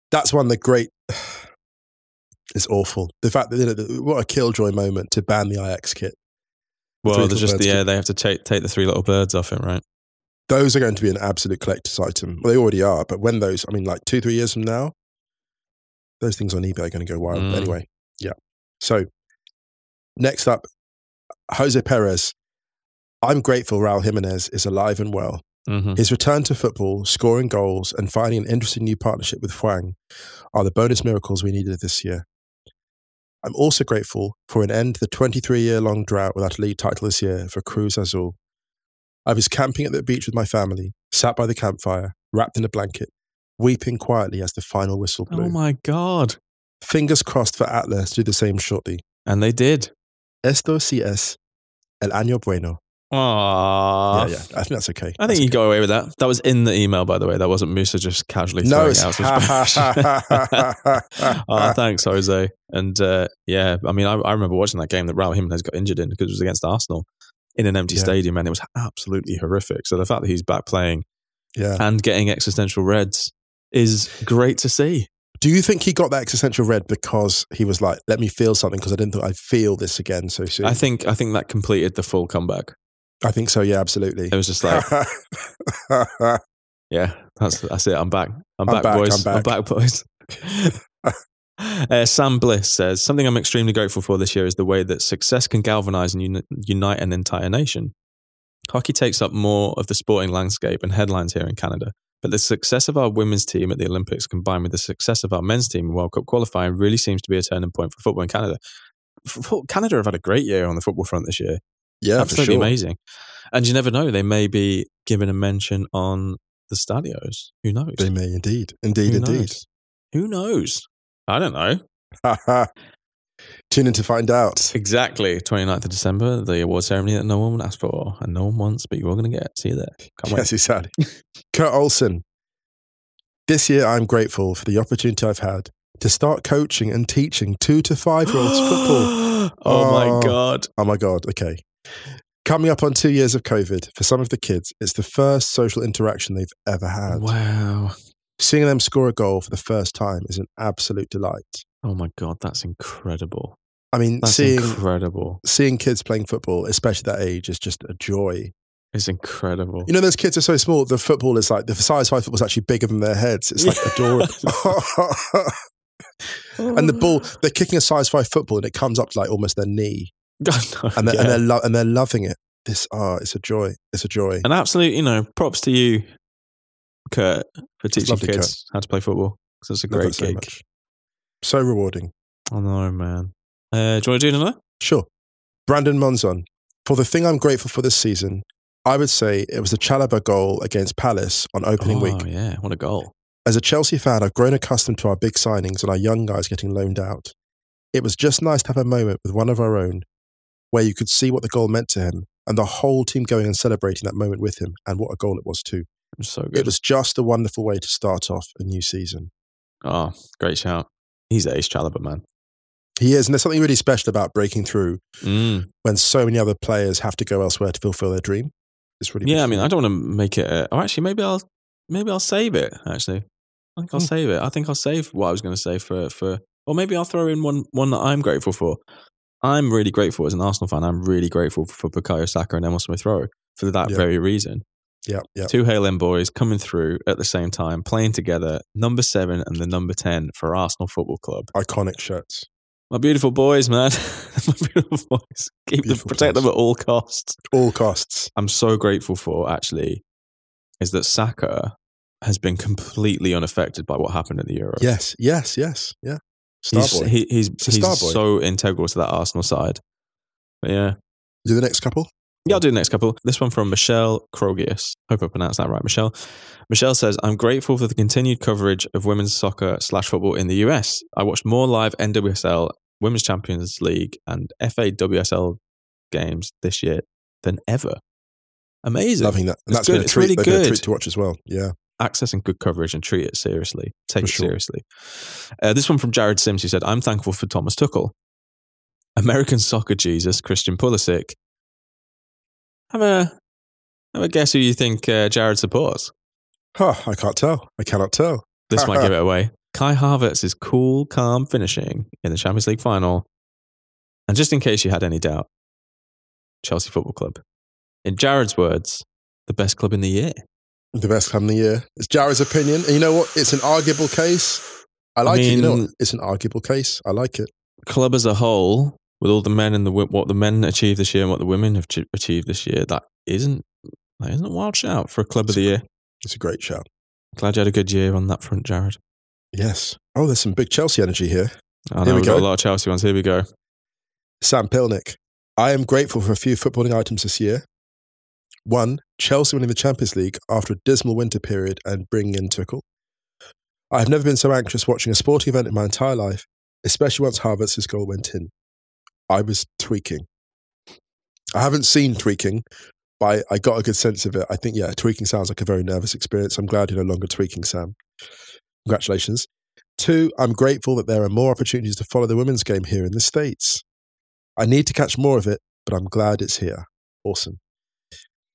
that's one of the great. It's awful. The fact that you know, what a killjoy moment to ban the Ajax kit. well, three they're just, yeah, kit. they have to take, take the three little birds off it, right? Those are going to be an absolute collector's item. Well, they already are, but when those, I mean, like two, three years from now, those things on eBay are going to go wild. Mm. Anyway, yeah. So, next up, Jose Perez. I'm grateful Raul Jimenez is alive and well. hmm His return to football, scoring goals, and finding an interesting new partnership with Hwang are the bonus miracles we needed this year. I'm also grateful for an end to the 23 year long drought without a league title this year for Cruz Azul. I was camping at the beach with my family, sat by the campfire, wrapped in a blanket, weeping quietly as the final whistle blew. Oh my God. Fingers crossed for Atlas to do the same shortly. And they did. Esto sí es el año bueno. Aww. yeah, yeah. I think that's okay. I That's think you okay. go away with that. That was in the email, by the way. That wasn't Musa just casually No, throwing out oh, thanks, Jose. And uh, yeah, I mean, I, I remember watching that game that Raul Jimenez got injured in because it was against Arsenal in an empty Yeah. stadium, and it was absolutely horrific. So the fact that he's back playing Yeah. and getting existential reds is great to see. Do you think he got that existential red because he was like, "Let me feel something," because I didn't think I'd feel this again so soon? I think I think that completed the full comeback. I think so. Yeah, absolutely. It was just like, yeah, that's that's it. I'm back. I'm, I'm back, back, boys. I'm I'm back, boys. uh, Sam Bliss says something I'm extremely grateful for this year is the way that success can galvanize and uni- unite an entire nation. Hockey takes up more of the sporting landscape and headlines here in Canada, but the success of our women's team at the Olympics combined with the success of our men's team in World Cup qualifying really seems to be a turning point for football in Canada. F- Canada have had a great year on the football front this year yeah, absolutely sure. amazing. And you never know; they may be given a mention on the stadios. Who knows? They may indeed, indeed, Who indeed. knows? Who knows? I don't know. Tune in to find out. Exactly. 29th of December, the award ceremony that no one asked for and no one wants, but you're all going to get. See you there. Can't wait. Yes, exactly. Kurt Olson. This year, I'm grateful for the opportunity I've had to start coaching and teaching two to five year olds football. oh, Oh. my oh. God. Oh my God. Okay. Coming up on two years of COVID, for some of the kids, it's the first social interaction they've ever had. Wow. Seeing them score a goal for the first time is an absolute delight. Oh my God. That's incredible. I mean, That's seeing incredible. seeing kids playing football, especially that age, is just a joy. It's incredible. You know, those kids are so small. The football is like the size five football is actually bigger than their heads. It's like adorable. and the ball, they're kicking a size five football, and it comes up to like almost their knee, and they're Yeah. and they're, lo- and they're loving it. This, ah, it's a joy. It's a joy. An absolute, you know, props to you, Kurt, for teaching kids how to play football. 'Cause it's a Love great so gig. much. So rewarding. I know, man. Uh, do you want to do another? Sure. Brandon Monzon. For the thing I'm grateful for this season, I would say it was the Chalobah goal against Palace on opening week. oh, week. yeah. What a goal. As a Chelsea fan, I've grown accustomed to our big signings and our young guys getting loaned out. It was just nice to have a moment with one of our own where you could see what the goal meant to him and the whole team going and celebrating that moment with him and what a goal it was too. It was so good. It was just a wonderful way to start off a new season. oh, great shout. He's Ace Chalobah, man. He is, and there's something really special about breaking through Mm. when so many other players have to go elsewhere to fulfill their dream. It's really Yeah, I mean. I don't want to make it. A, oh, actually, maybe I'll maybe I'll save it. Actually, I think I'll Hmm. save it. I think I'll save what I was going to say for for. Or maybe I'll throw in one one that I'm grateful for. I'm really grateful as an Arsenal fan. I'm really grateful for Bukayo Saka and Emil Smith Rowe for that Yeah. very reason. Yeah, yeah. Two Hale End boys coming through at the same time, playing together, number seven and the number 10 for Arsenal Football Club. Iconic shirts. My beautiful boys, man. My beautiful boys. Keep them, protect boys. them at all costs. All costs. I'm so grateful for, actually, is that Saka has been completely unaffected by what happened at the Euro. Yes, yes, yes, yeah. Star he's, boy. he- he's, he's so integral to that Arsenal side. But yeah. Do the next couple. Yeah, I'll do the next couple. This one from Michelle Krogius. Hope I pronounced that right, Michelle. Michelle says, I'm grateful for the continued coverage of women's soccer slash football in the US. I watched more live NWSL, Women's Champions League, and FA WSL games this year than ever. Amazing. Loving that. And that's good. been a It's really good. treat to watch as well. Yeah. accessing good coverage and treat it seriously. Take For it sure. seriously. Uh, this one from Jared Sims, who said, I'm thankful for Thomas Tuchel. American soccer Jesus, Christian Pulisic. Have a, have a guess who you think uh, Jared supports. Huh, I can't tell. I cannot tell. This might give it away. Kai Havertz's cool, calm finishing in the Champions League final. And just in case you had any doubt, Chelsea Football Club. In Jared's words, the best club in the year. The best club in the year. It's Jared's opinion. And you know what? It's an arguable case. I like it. You know? It's an arguable case. I like it. club as a whole, with all the men and the what the men achieved this year and what the women have ch- achieved this year, that isn't that isn't a wild shout for a club of the year. It's a great shout. Glad you had a good year on that front, Jared. Yes. Oh, there's some big Chelsea energy here. I Here know we we've got a lot of Chelsea ones. Here we go. Sam Pilnick. I am grateful for a few footballing items this year. One, Chelsea winning the Champions League after a dismal winter period and bringing in Tuchel. I have never been so anxious watching a sporting event in my entire life, especially once Havertz' goal went in. I was tweaking. I haven't seen tweaking, but I, I got a good sense of it. I think, yeah, tweaking sounds like a very nervous experience. I'm glad you're no longer tweaking, Sam. Congratulations. Two, I'm grateful that there are more opportunities to follow the women's game here in the States. I need to catch more of it, but I'm glad it's here. Awesome.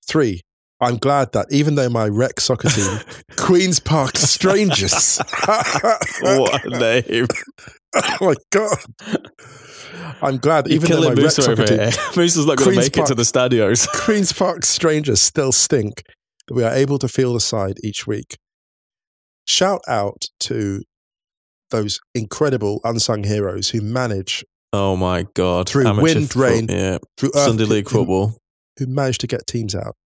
Three, I'm glad that even though my rec soccer team, Queen's Park Strangers, what a name! oh my god! I'm glad You're even though my Musa over here. team, Musa's not going to make it to the stadios. Queens Park strangers still stink that we are able to feel the side each week. Shout out to those incredible unsung heroes who manage Oh my god! Through Amateur wind, fo- rain, yeah, through Sunday League who, football. who manage to get teams out.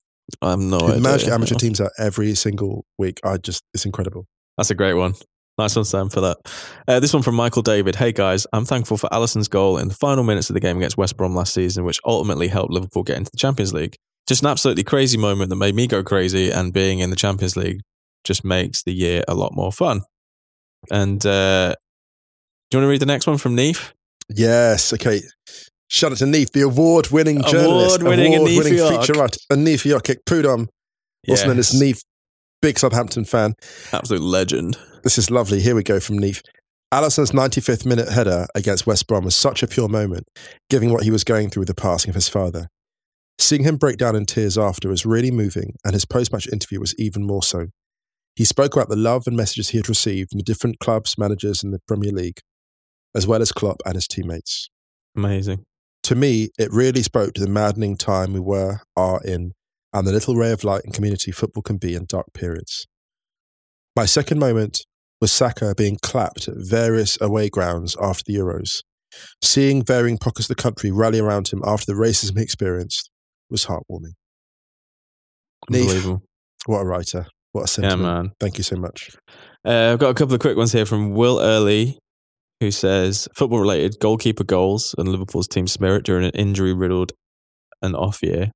I have no who idea. manage to get amateur teams out every single week. I just it's incredible. That's a great one. Nice one, Sam, for that. Uh, this one from Michael David. Hey guys, I'm thankful for Alisson's goal in the final minutes of the game against West Brom last season, which ultimately helped Liverpool get into the Champions League. Just an absolutely crazy moment that made me go crazy, and being in the Champions League just makes the year a lot more fun. And uh, do you want to read the next one from Neef? Yes. Okay. Shout out to Neef, the award-winning journalist, Award-winning award-winning Neef York. feature writer, and Neef Yorkic Prudhomme, also known as. Neef, big Southampton fan. Absolute legend. This is lovely. Here we go from Neef. Alisson's 95th minute header against West Brom was such a pure moment, given what he was going through with the passing of his father. Seeing him break down in tears after was really moving, and his post match interview was even more so. He spoke about the love and messages he had received from the different clubs, managers in the Premier League, as well as Klopp and his teammates. Amazing. To me, it really spoke to the maddening time we were, are in, and the little ray of light and community football can be in dark periods. My second moment was Saka being clapped at various away grounds after the Euros. Seeing varying pockets of the country rally around him after the racism he experienced was heartwarming. Neef. Unbelievable. What a writer. What a sentiment. Yeah, man. Thank you so much. Uh, I've got a couple of quick ones here from Will Early, who says football related goalkeeper goals and Liverpool's team spirit during an injury riddled and off year.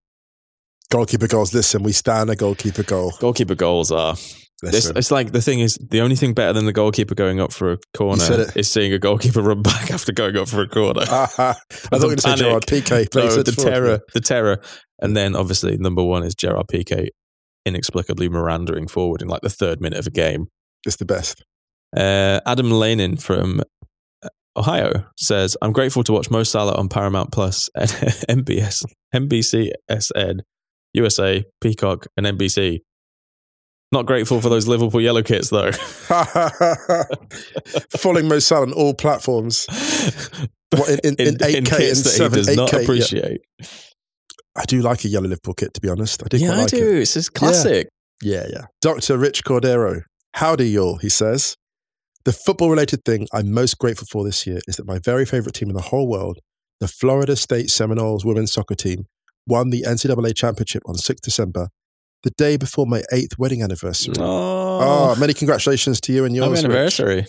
Goalkeeper goals. Listen, we stand a goalkeeper goal. Goalkeeper goals are. It's, it's like the thing is the only thing better than the goalkeeper going up for a corner is seeing a goalkeeper run back after going up for a corner. I thought you were going to say panic. Gerard Piqué, No, the terror, the terror, and then obviously number one is Gerard Piqué inexplicably Mirandaing forward in like the third minute of a game. It's the best. Uh, Adam Lanin from uh, Ohio says, "I'm grateful to watch Mo Salah on Paramount Plus, and MBS, NBCSN, USA, Peacock, and NBC. Not grateful for those Liverpool yellow kits though. Following Mo Salah on all platforms. What, in, in, in 8K and kits that 7, he does 8K, not yeah. appreciate. I do like a yellow Liverpool kit, to be honest. I do Yeah, I like do. it. It's just classic. Yeah, yeah. Dr. Rich Cordero. Howdy, y'all, he says. The football related thing I'm most grateful for this year is that my very favorite team in the whole world, the Florida State Seminoles women's soccer team, won the NCAA championship on 6th December, the day before my eighth wedding anniversary. Oh, Oh, many congratulations to you and yours. happy Rich. anniversary.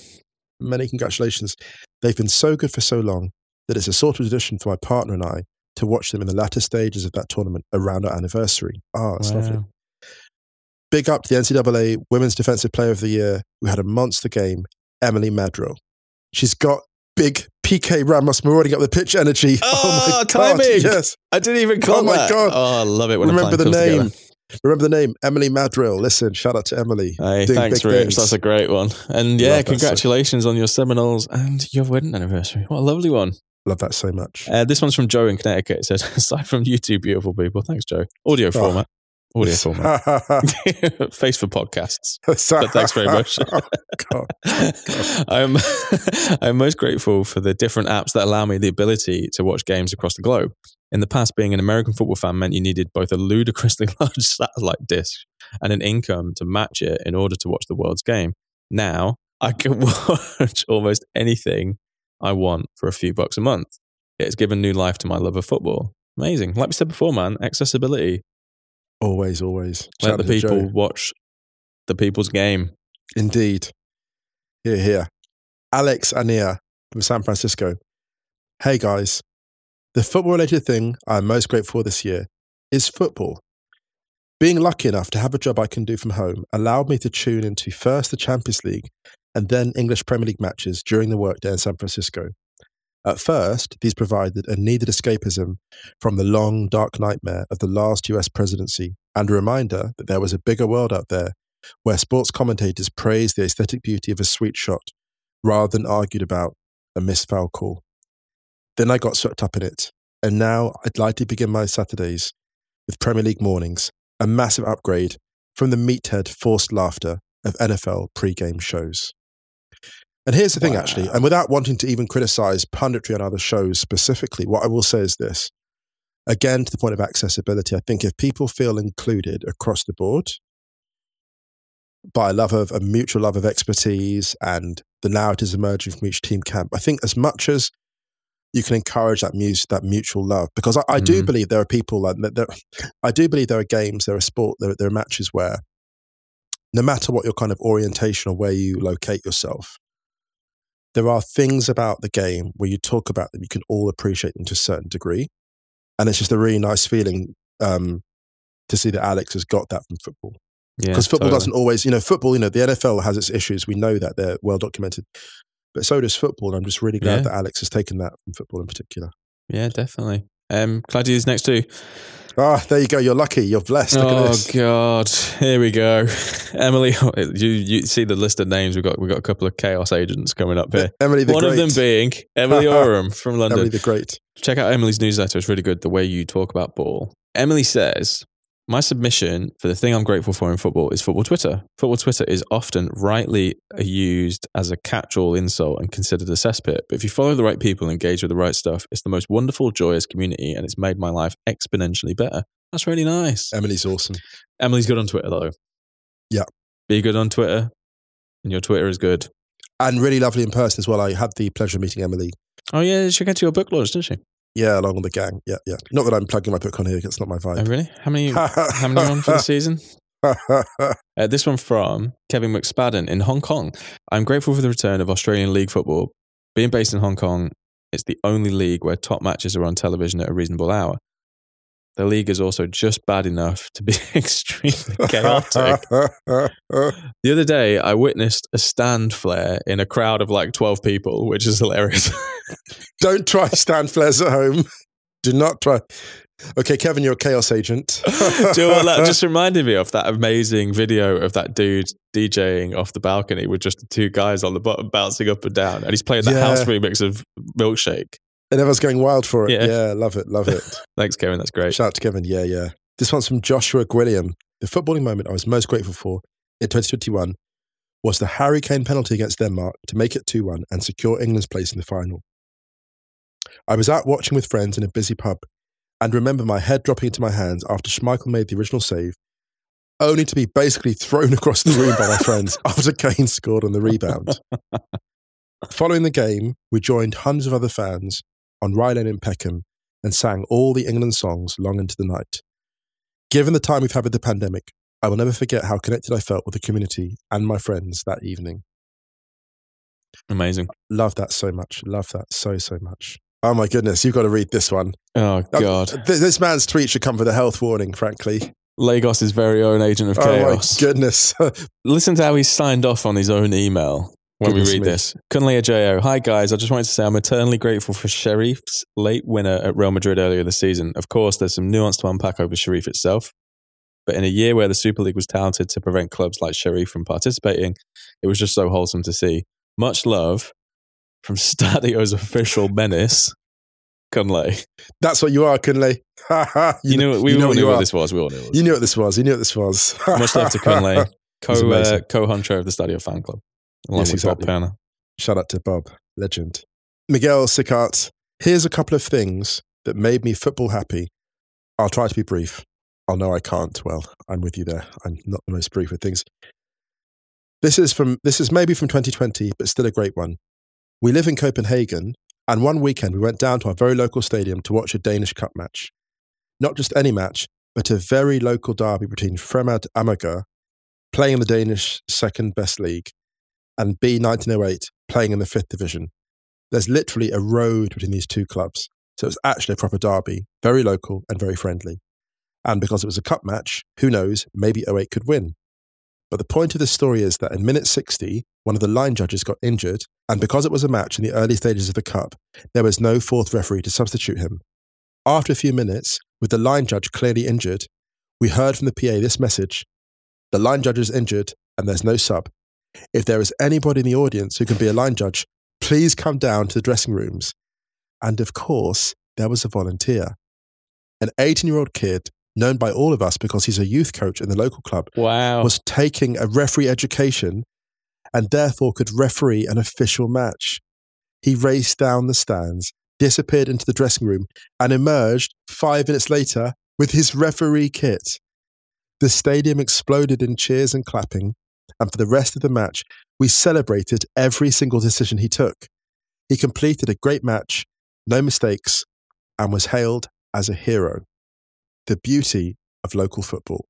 Many congratulations. They've been so good for so long that it's a sort of tradition for my partner and I to watch them in the latter stages of that tournament around our anniversary. Oh, it's lovely. Big up to the NCAA Women's Defensive Player of the Year, who had a monster game, Emily Madrill. She's got big PK Ramos marauding up the pitch energy. Oh, my God. timing. Yes. I didn't even call Oh my that. God. Oh, I love it when Remember the name. together. Remember the name, Emily Madrill. Listen, shout out to Emily. Hey, thanks, Rich. things. That's a great one. And yeah, Love so- congratulations on your Seminoles and your wedding anniversary. What a lovely one. Love that so much. Uh, this one's from Joe in Connecticut. It says, aside from you two beautiful people, thanks, Joe. Audio Oh. format. Audio format. Face for podcasts. But thanks very much. Oh, oh, God. I'm I'm most grateful for the different apps that allow me the ability to watch games across the globe. In the past, being an American football fan meant you needed both a ludicrously large satellite dish and an income to match it in order to watch the world's game. Now, I can watch almost anything I want for a few bucks a month. It's given new life to my love of football. Amazing. Like we said before, man, accessibility. Always, always. Let Shout the people Joe. watch the people's game. Indeed. Here, here. Alex Ania from San Francisco. Hey guys, the football related thing I'm most grateful for this year is football. Being lucky enough to have a job I can do from home allowed me to tune into first the Champions League and then English Premier League matches during the workday in San Francisco. At first, these provided a needed escapism from the long, dark nightmare of the last US presidency and a reminder that there was a bigger world out there where sports commentators praised the aesthetic beauty of a sweet shot rather than argued about a missed foul call. Then I got swept up in it, and now I'd like to begin my Saturdays with Premier League mornings, a massive upgrade from the meathead forced laughter of NFL pre-game shows. And here's the thing, Wow. actually, and without wanting to even criticize punditry on other shows specifically, what I will say is this. Again, to the point of accessibility, I think if people feel included across the board by a love of a mutual love of expertise and the narratives emerging from each team camp, I think as much as you can encourage that mus that mutual love, because I, I do Mhm. believe there are people there, I do believe there are games, there are sport, there, there are matches where no matter what your kind of orientation or where you locate yourself, there are things about the game where you talk about them, you can all appreciate them to a certain degree. And it's just a really nice feeling um, to see that Alex has got that from football. Yeah, Because football totally. doesn't always, you know, football, you know, the NFL has its issues. We know that they're well documented. But so does football. And I'm just really glad Yeah. that Alex has taken that from football in particular. Yeah, definitely. Um, Claudia's next two. Ah, there you go. You're lucky. You're blessed. Look Oh. God! Here we go. Emily, you you see the list of names? We've got we've got a couple of chaos agents coming up here. Emily the One Great. of them being Emily Oram from London. Emily the Great. Check out Emily's newsletter. It's really good. The way you talk about ball. Emily says, "My submission for the thing I'm grateful for in football is football Twitter. Football Twitter is often rightly used as a catch-all insult and considered a cesspit. But if you follow the right people and engage with the right stuff, it's the most wonderful, joyous community, and it's made my life exponentially better. That's really nice. Emily's awesome. Emily's good on Twitter though. Yeah. Be good on Twitter, and your Twitter is good. And really lovely in person as well. I had the pleasure of meeting Emily. Oh yeah, she came to your book launch, didn't she? Yeah, along with the gang. Yeah, yeah. Not that I'm plugging my book on here. It's not my Oh vibe. really? How many? how many on for the season? Uh, this one from Kevin McSpadden in Hong Kong. I'm grateful for the return of Australian League football. Being based in Hong Kong, it's the only league where top matches are on television at a reasonable hour. The league is also just bad enough to be extremely chaotic. The other day, I witnessed a stand flare in a crowd of like 12 people, which is hilarious. Don't try stand flares at home. Do not try. Okay, Kevin, you're a chaos agent. Do you know that just reminded me of? That amazing video of that dude DJing off the balcony with just the two guys on the bottom bouncing up and down. And he's playing the Yeah. house remix of Milkshake. And everyone's going wild for it. Yeah. Yeah, love it, love it. Thanks, Kevin. That's great. Shout out to Kevin. Yeah, yeah. This one's from Joshua Gwilliam. The footballing moment I was most grateful for in 2021 was the Harry Kane penalty against Denmark to make it 2 1 and secure England's place in the final. I was out watching with friends in a busy pub and remember my head dropping into my hands after Schmeichel made the original save, only to be basically thrown across the room by my friends after Kane scored on the rebound. Following the game, we joined hundreds of other fans on Rye Lane in Peckham and sang all the England songs long into the night. Given the time we've had with the pandemic, I will never forget how connected I felt with the community and my friends that evening. Amazing. Love that so much. Love that so, so much. Oh my goodness, you've got to read this one. Oh, Uh, God. th- This man's tweet should come with a health warning, frankly. Lagos' is very own agent of Oh chaos. my goodness. Listen to how he signed off on his own email when Goodness we read me. this. Kunle Ajayo. Hi, guys. I just wanted to say I'm eternally grateful for Sheriff's late winner at Real Madrid earlier this season. Of course, there's some nuance to unpack over Sheriff itself. But in a year where the Super League was talented to prevent clubs like Sheriff from participating, it was just so wholesome to see. Much love from Stadio's official menace, Kunle. That's what you are, Kunle. You, know, we you know all knew you what this was. We all knew. You knew what this was. You knew what this was. Much love to Kunle, co uh, co honcho of the Stadio fan club, Yes, with exactly. Bob Perner. Shout out to Bob, legend. Miguel Sicart, here's a couple of things that made me football happy. I'll try to be brief. Oh, I'll know I can't. Well, I'm with you there. I'm not the most brief with things. This is from this is maybe from 2020, but still a great one. We live in Copenhagen, and one weekend we went down to our very local stadium to watch a Danish Cup match. Not just any match, but a very local derby between Fremad Amager, playing in the Danish second best league, and B 1908 playing in the fifth division. There's literally a road between these two clubs. So it's actually a proper derby, very local and very friendly. And because it was a cup match, who knows, maybe 08 could win. But the point of this story is that in minute 60, one of the line judges got injured, and because it was a match in the early stages of the cup, there was no fourth referee to substitute him. After a few minutes, with the line judge clearly injured, we heard from the PA this message The line judge is injured, and there's no sub. If there is anybody in the audience who can be a line judge, please come down to the dressing rooms. And of course, there was a volunteer. An 18 year old kid, known by all of us because he's a youth coach in the local club, Wow. was taking a referee education and therefore could referee an official match. He raced down the stands, disappeared into the dressing room, and emerged five minutes later with his referee kit. The stadium exploded in cheers and clapping, and for the rest of the match, we celebrated every single decision he took. He completed a great match, no mistakes, and was hailed as a hero. The beauty of local football.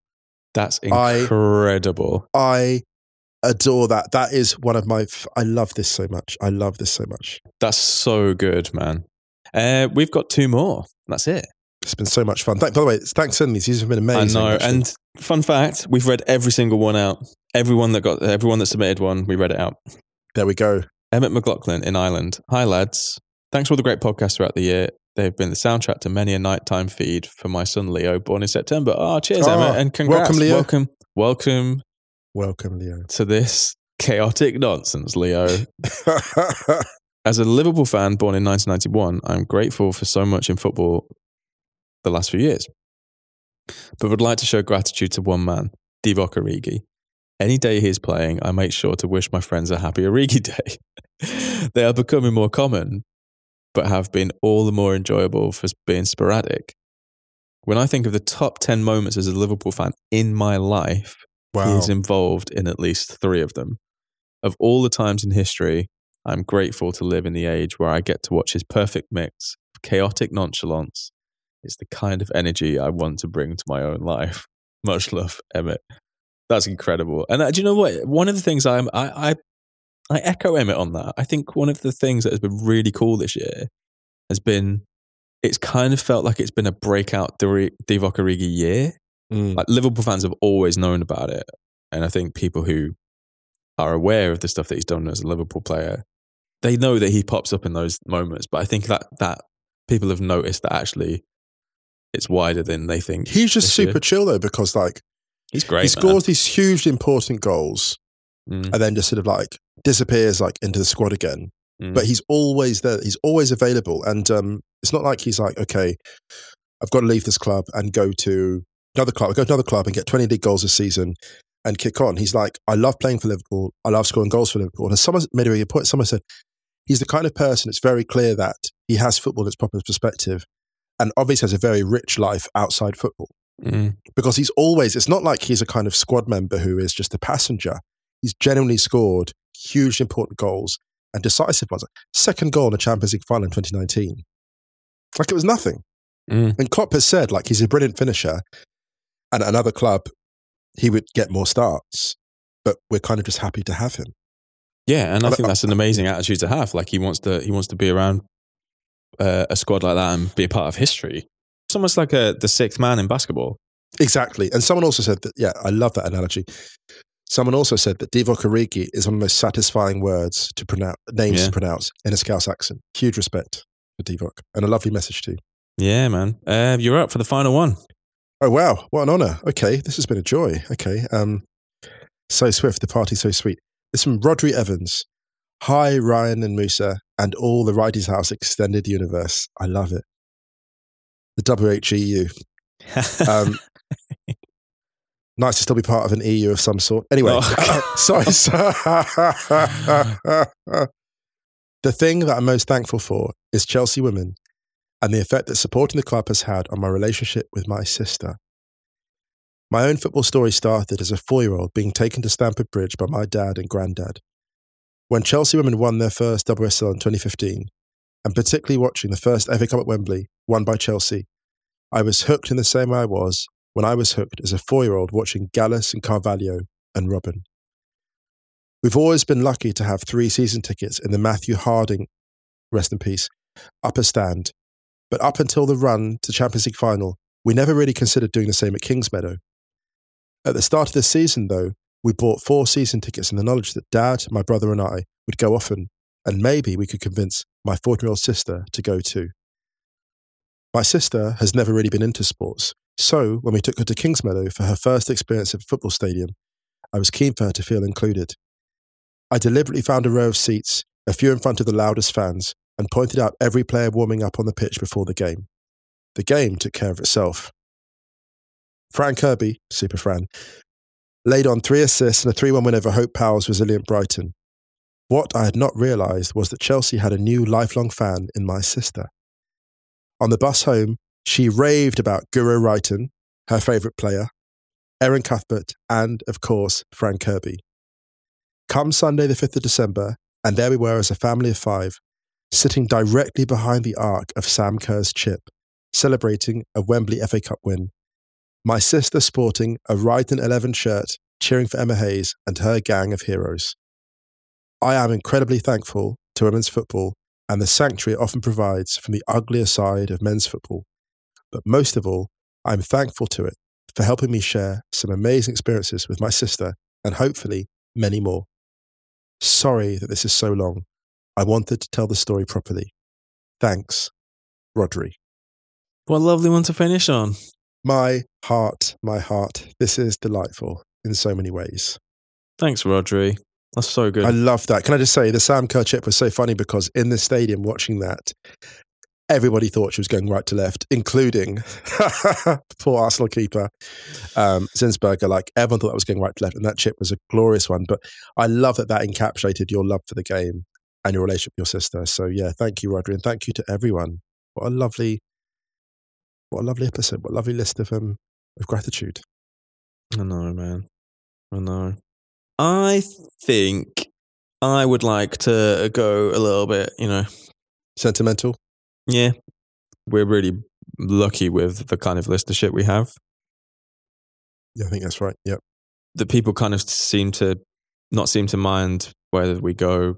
That's incredible. I adore that. That is one of my. f- I love this so much. I love this so much. That's so good, man. Uh, we've got two more. That's it. It's been so much fun. Thank, by the way, thanks these. These have been amazing. I know. actually. And fun fact, we've read every single one out. Everyone that got everyone that submitted one, we read it out. there we go. Emmett McLaughlin in Ireland. Hi lads. Thanks for all the great podcasts throughout the year. They've been the soundtrack to many a nighttime feed for my son Leo, born in September. Oh, cheers, Oh, Emmett, and congrats. welcome, Leo. Welcome, welcome Welcome, Leo. to this chaotic nonsense, Leo. As a Liverpool fan born in 1991, I'm grateful for so much in football the last few years. But would like to show gratitude to one man, Divock Origi. Any day he's playing, I make sure to wish my friends a happy Origi day. they are becoming more common, but have been all the more enjoyable for being sporadic. When I think of the top 10 moments as a Liverpool fan in my life, he wow. is involved in at least three of them. Of all the times in history, I'm grateful to live in the age where I get to watch his perfect mix of chaotic nonchalance. It's the kind of energy I want to bring to my own life. Much love, Emmett. That's incredible. And uh, do you know what? One of the things I'm, I, I, I echo Emmett on that. I think one of the things that has been really cool this year has been, it's kind of felt like it's been a breakout Divock Origi year Mm. like Liverpool fans have always known about it, and I think people who are aware of the stuff that he's done as a Liverpool player, they know that he pops up in those moments. But I think that that people have noticed that actually it's wider than they think. He's just this year. super chill though, because like He's great. he man. scores these huge important goals Mm, and then just sort of like disappears like into the squad again. mm. But he's always there. He's always available, and um, it's not like he's like, okay, I've got to leave this club and go to another club. I go to another club and get twenty league goals a season and kick on. He's like, I love playing for Liverpool. I love scoring goals for Liverpool. And as someone made a really point. Someone said he's the kind of person. It's very clear that he has football in its proper perspective, and obviously has a very rich life outside football Mm, because he's always, it's not like he's a kind of squad member who is just a passenger. He's genuinely scored huge, important goals and decisive ones. Second goal in the Champions League final in 2019. Like it was nothing. mm. And Klopp has said, like, he's a brilliant finisher. And at another club, he would get more starts. But we're kind of just happy to have him. Yeah, and I think that's an amazing attitude to have. Like he wants to, he wants to be around uh, a squad like that and be a part of history. It's almost like a the sixth man in basketball. Exactly. And someone also said that, yeah, I love that analogy. Someone also said that Divock Origi is one of the most satisfying words to pronounce, names Yeah. to pronounce in a Scouse accent. Huge respect for Divock and a lovely message too. Yeah, man. Uh, you're up for the final one. Oh, wow. What an honor. Okay. This has been a joy. Okay. Um, so swift. The party so sweet. This from Rodri Evans. Hi, Ryan and Musa and all the Wrighty's House extended universe. I love it. The WHEU. Um, nice to still be part of an EU of some sort. Anyway, Oh, sorry. sir. the thing that I'm most thankful for is Chelsea women and the effect that supporting the club has had on my relationship with my sister. My own football story started as a four year old being taken to Stamford Bridge by my dad and granddad. When Chelsea women won their first WSL in 2015, and particularly watching the first FA Cup at Wembley, won by Chelsea, I was hooked in the same way I was when I was hooked as a four year old watching Gallas and Carvalho and Robben. We've always been lucky to have three season tickets in the Matthew Harding, rest in peace, upper stand. But up until the run to Champions League final, we never really considered doing the same at Kingsmeadow. At the start of the season, though, we bought four season tickets in the knowledge that Dad, my brother, and I would go often, and maybe we could convince my 14 year old sister to go too. My sister has never really been into sports, so when we took her to Kingsmeadow for her first experience at a football stadium, I was keen for her to feel included. I deliberately found a row of seats, a few in front of the loudest fans, and pointed out every player warming up on the pitch before the game. The game took care of itself. Fran Kirby, Super Fran, laid on three assists and a 3 1 win over Hope Powell's resilient Brighton. What I had not realised was that Chelsea had a new lifelong fan in my sister. On the bus home, she raved about Guro Reiten, her favourite player, Erin Cuthbert, and, of course, Fran Kirby. Come Sunday, the 5th of December, and there we were as a family of five, sitting directly behind the arc of Sam Kerr's chip, celebrating a Wembley FA Cup win. My sister sporting a Reiten 11 shirt, cheering for Emma Hayes and her gang of heroes. I am incredibly thankful to women's football and the sanctuary it often provides from the uglier side of men's football. But most of all, I'm thankful to it for helping me share some amazing experiences with my sister and hopefully many more. Sorry that this is so long. I wanted to tell the story properly. Thanks, Rodri. What a lovely one to finish on. My heart, my heart. This is delightful in so many ways. Thanks, Rodri. That's so good. I love that. Can I just say the Sam Kerr chip was so funny because in the stadium watching that, everybody thought she was going right to left, including poor Arsenal keeper um, Zinsberger. Like everyone thought that was going right to left, and that chip was a glorious one. But I love that that encapsulated your love for the game and your relationship with your sister. So yeah, thank you, Rodri, and thank you to everyone. What a lovely, what a lovely episode. What a lovely list of um of gratitude. I know, man. I know. I think I would like to go a little bit, you know, Sentimental. yeah. We're really lucky with the kind of listenership we have. Yeah, I think that's right. Yep. that people kind of seem to not seem to mind whether we go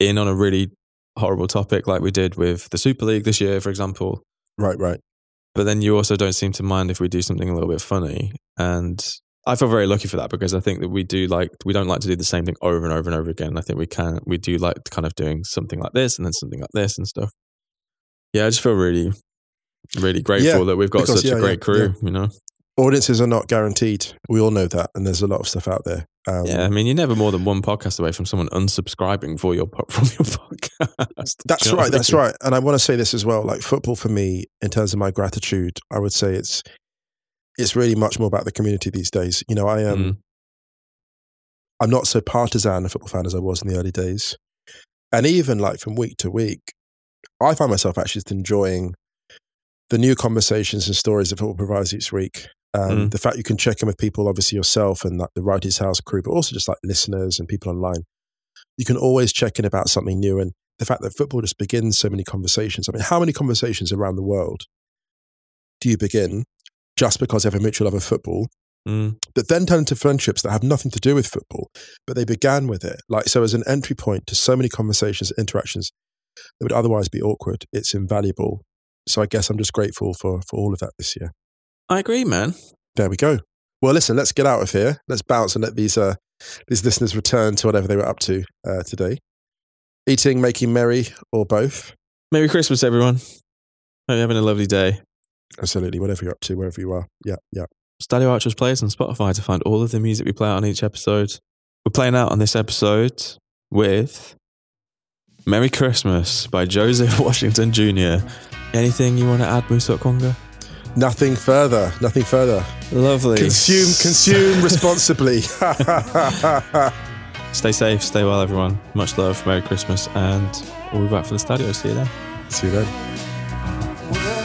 in on a really horrible topic like we did with the Super League this year, for example. Right, right. But then you also don't seem to mind if we do something a little bit funny. And I feel very lucky for that because I think that we do like we don't like to do the same thing over and over and over again. I think we can we do like kind of doing something like this and then something like this and stuff. Yeah, I just feel really, really grateful Yeah, that we've got because, such yeah, a great yeah, crew. You know, Audiences are not guaranteed. We all know that, and there's a lot of stuff out there. Um, yeah. I mean, you're never more than one podcast away from someone unsubscribing for your from your podcast. That's you know right. That's right. And I want to say this as well. Like football for me, in terms of my gratitude, I would say it's it's really much more about the community these days. You know, I am. Mm. I'm not so partisan a football fan as I was in the early days, and even like from week to week, I find myself actually just enjoying the new conversations and stories that football provides each week. Um, Mm. The fact you can check in with people, obviously yourself and like the Wrighty's House crew, but also just like listeners and people online. You can always check in about something new, and the fact that football just begins so many conversations. I mean, how many conversations around the world do you begin just because you have a mutual love of football Mm. that then turn into friendships that have nothing to do with football, but they began with it. Like so, as an entry point to so many conversations, interactions that would otherwise be awkward, it's invaluable. So I guess I'm just grateful for for all of that this year. I agree, man. There we go. Well, listen, let's get out of here. Let's bounce and let these uh, these listeners return to whatever they were up to uh, today. Eating, making merry, or both. Merry Christmas, everyone. Hope you're having a lovely day. Absolutely, whatever you're up to, wherever you are. Yeah, yeah. Stadio Archers plays on Spotify to find all of the music we play out on each episode. We're playing out on this episode with Merry Christmas by Joseph Washington Jr. Anything you want to add, Musa Okwonga? Nothing further. Nothing further. Lovely. Consume, consume responsibly. Stay safe, stay well, everyone. Much love, Merry Christmas, and we'll be back for the Stadio. See you then. See you then.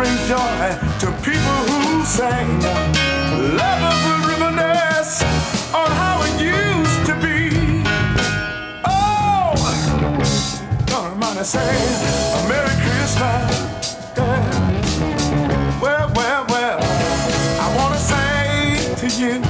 bring joy to people who sang. Lovers will reminisce on how it used to be. Oh, Donna Money say a Merry Christmas. Yeah. Well, well, well, I wanna say to you.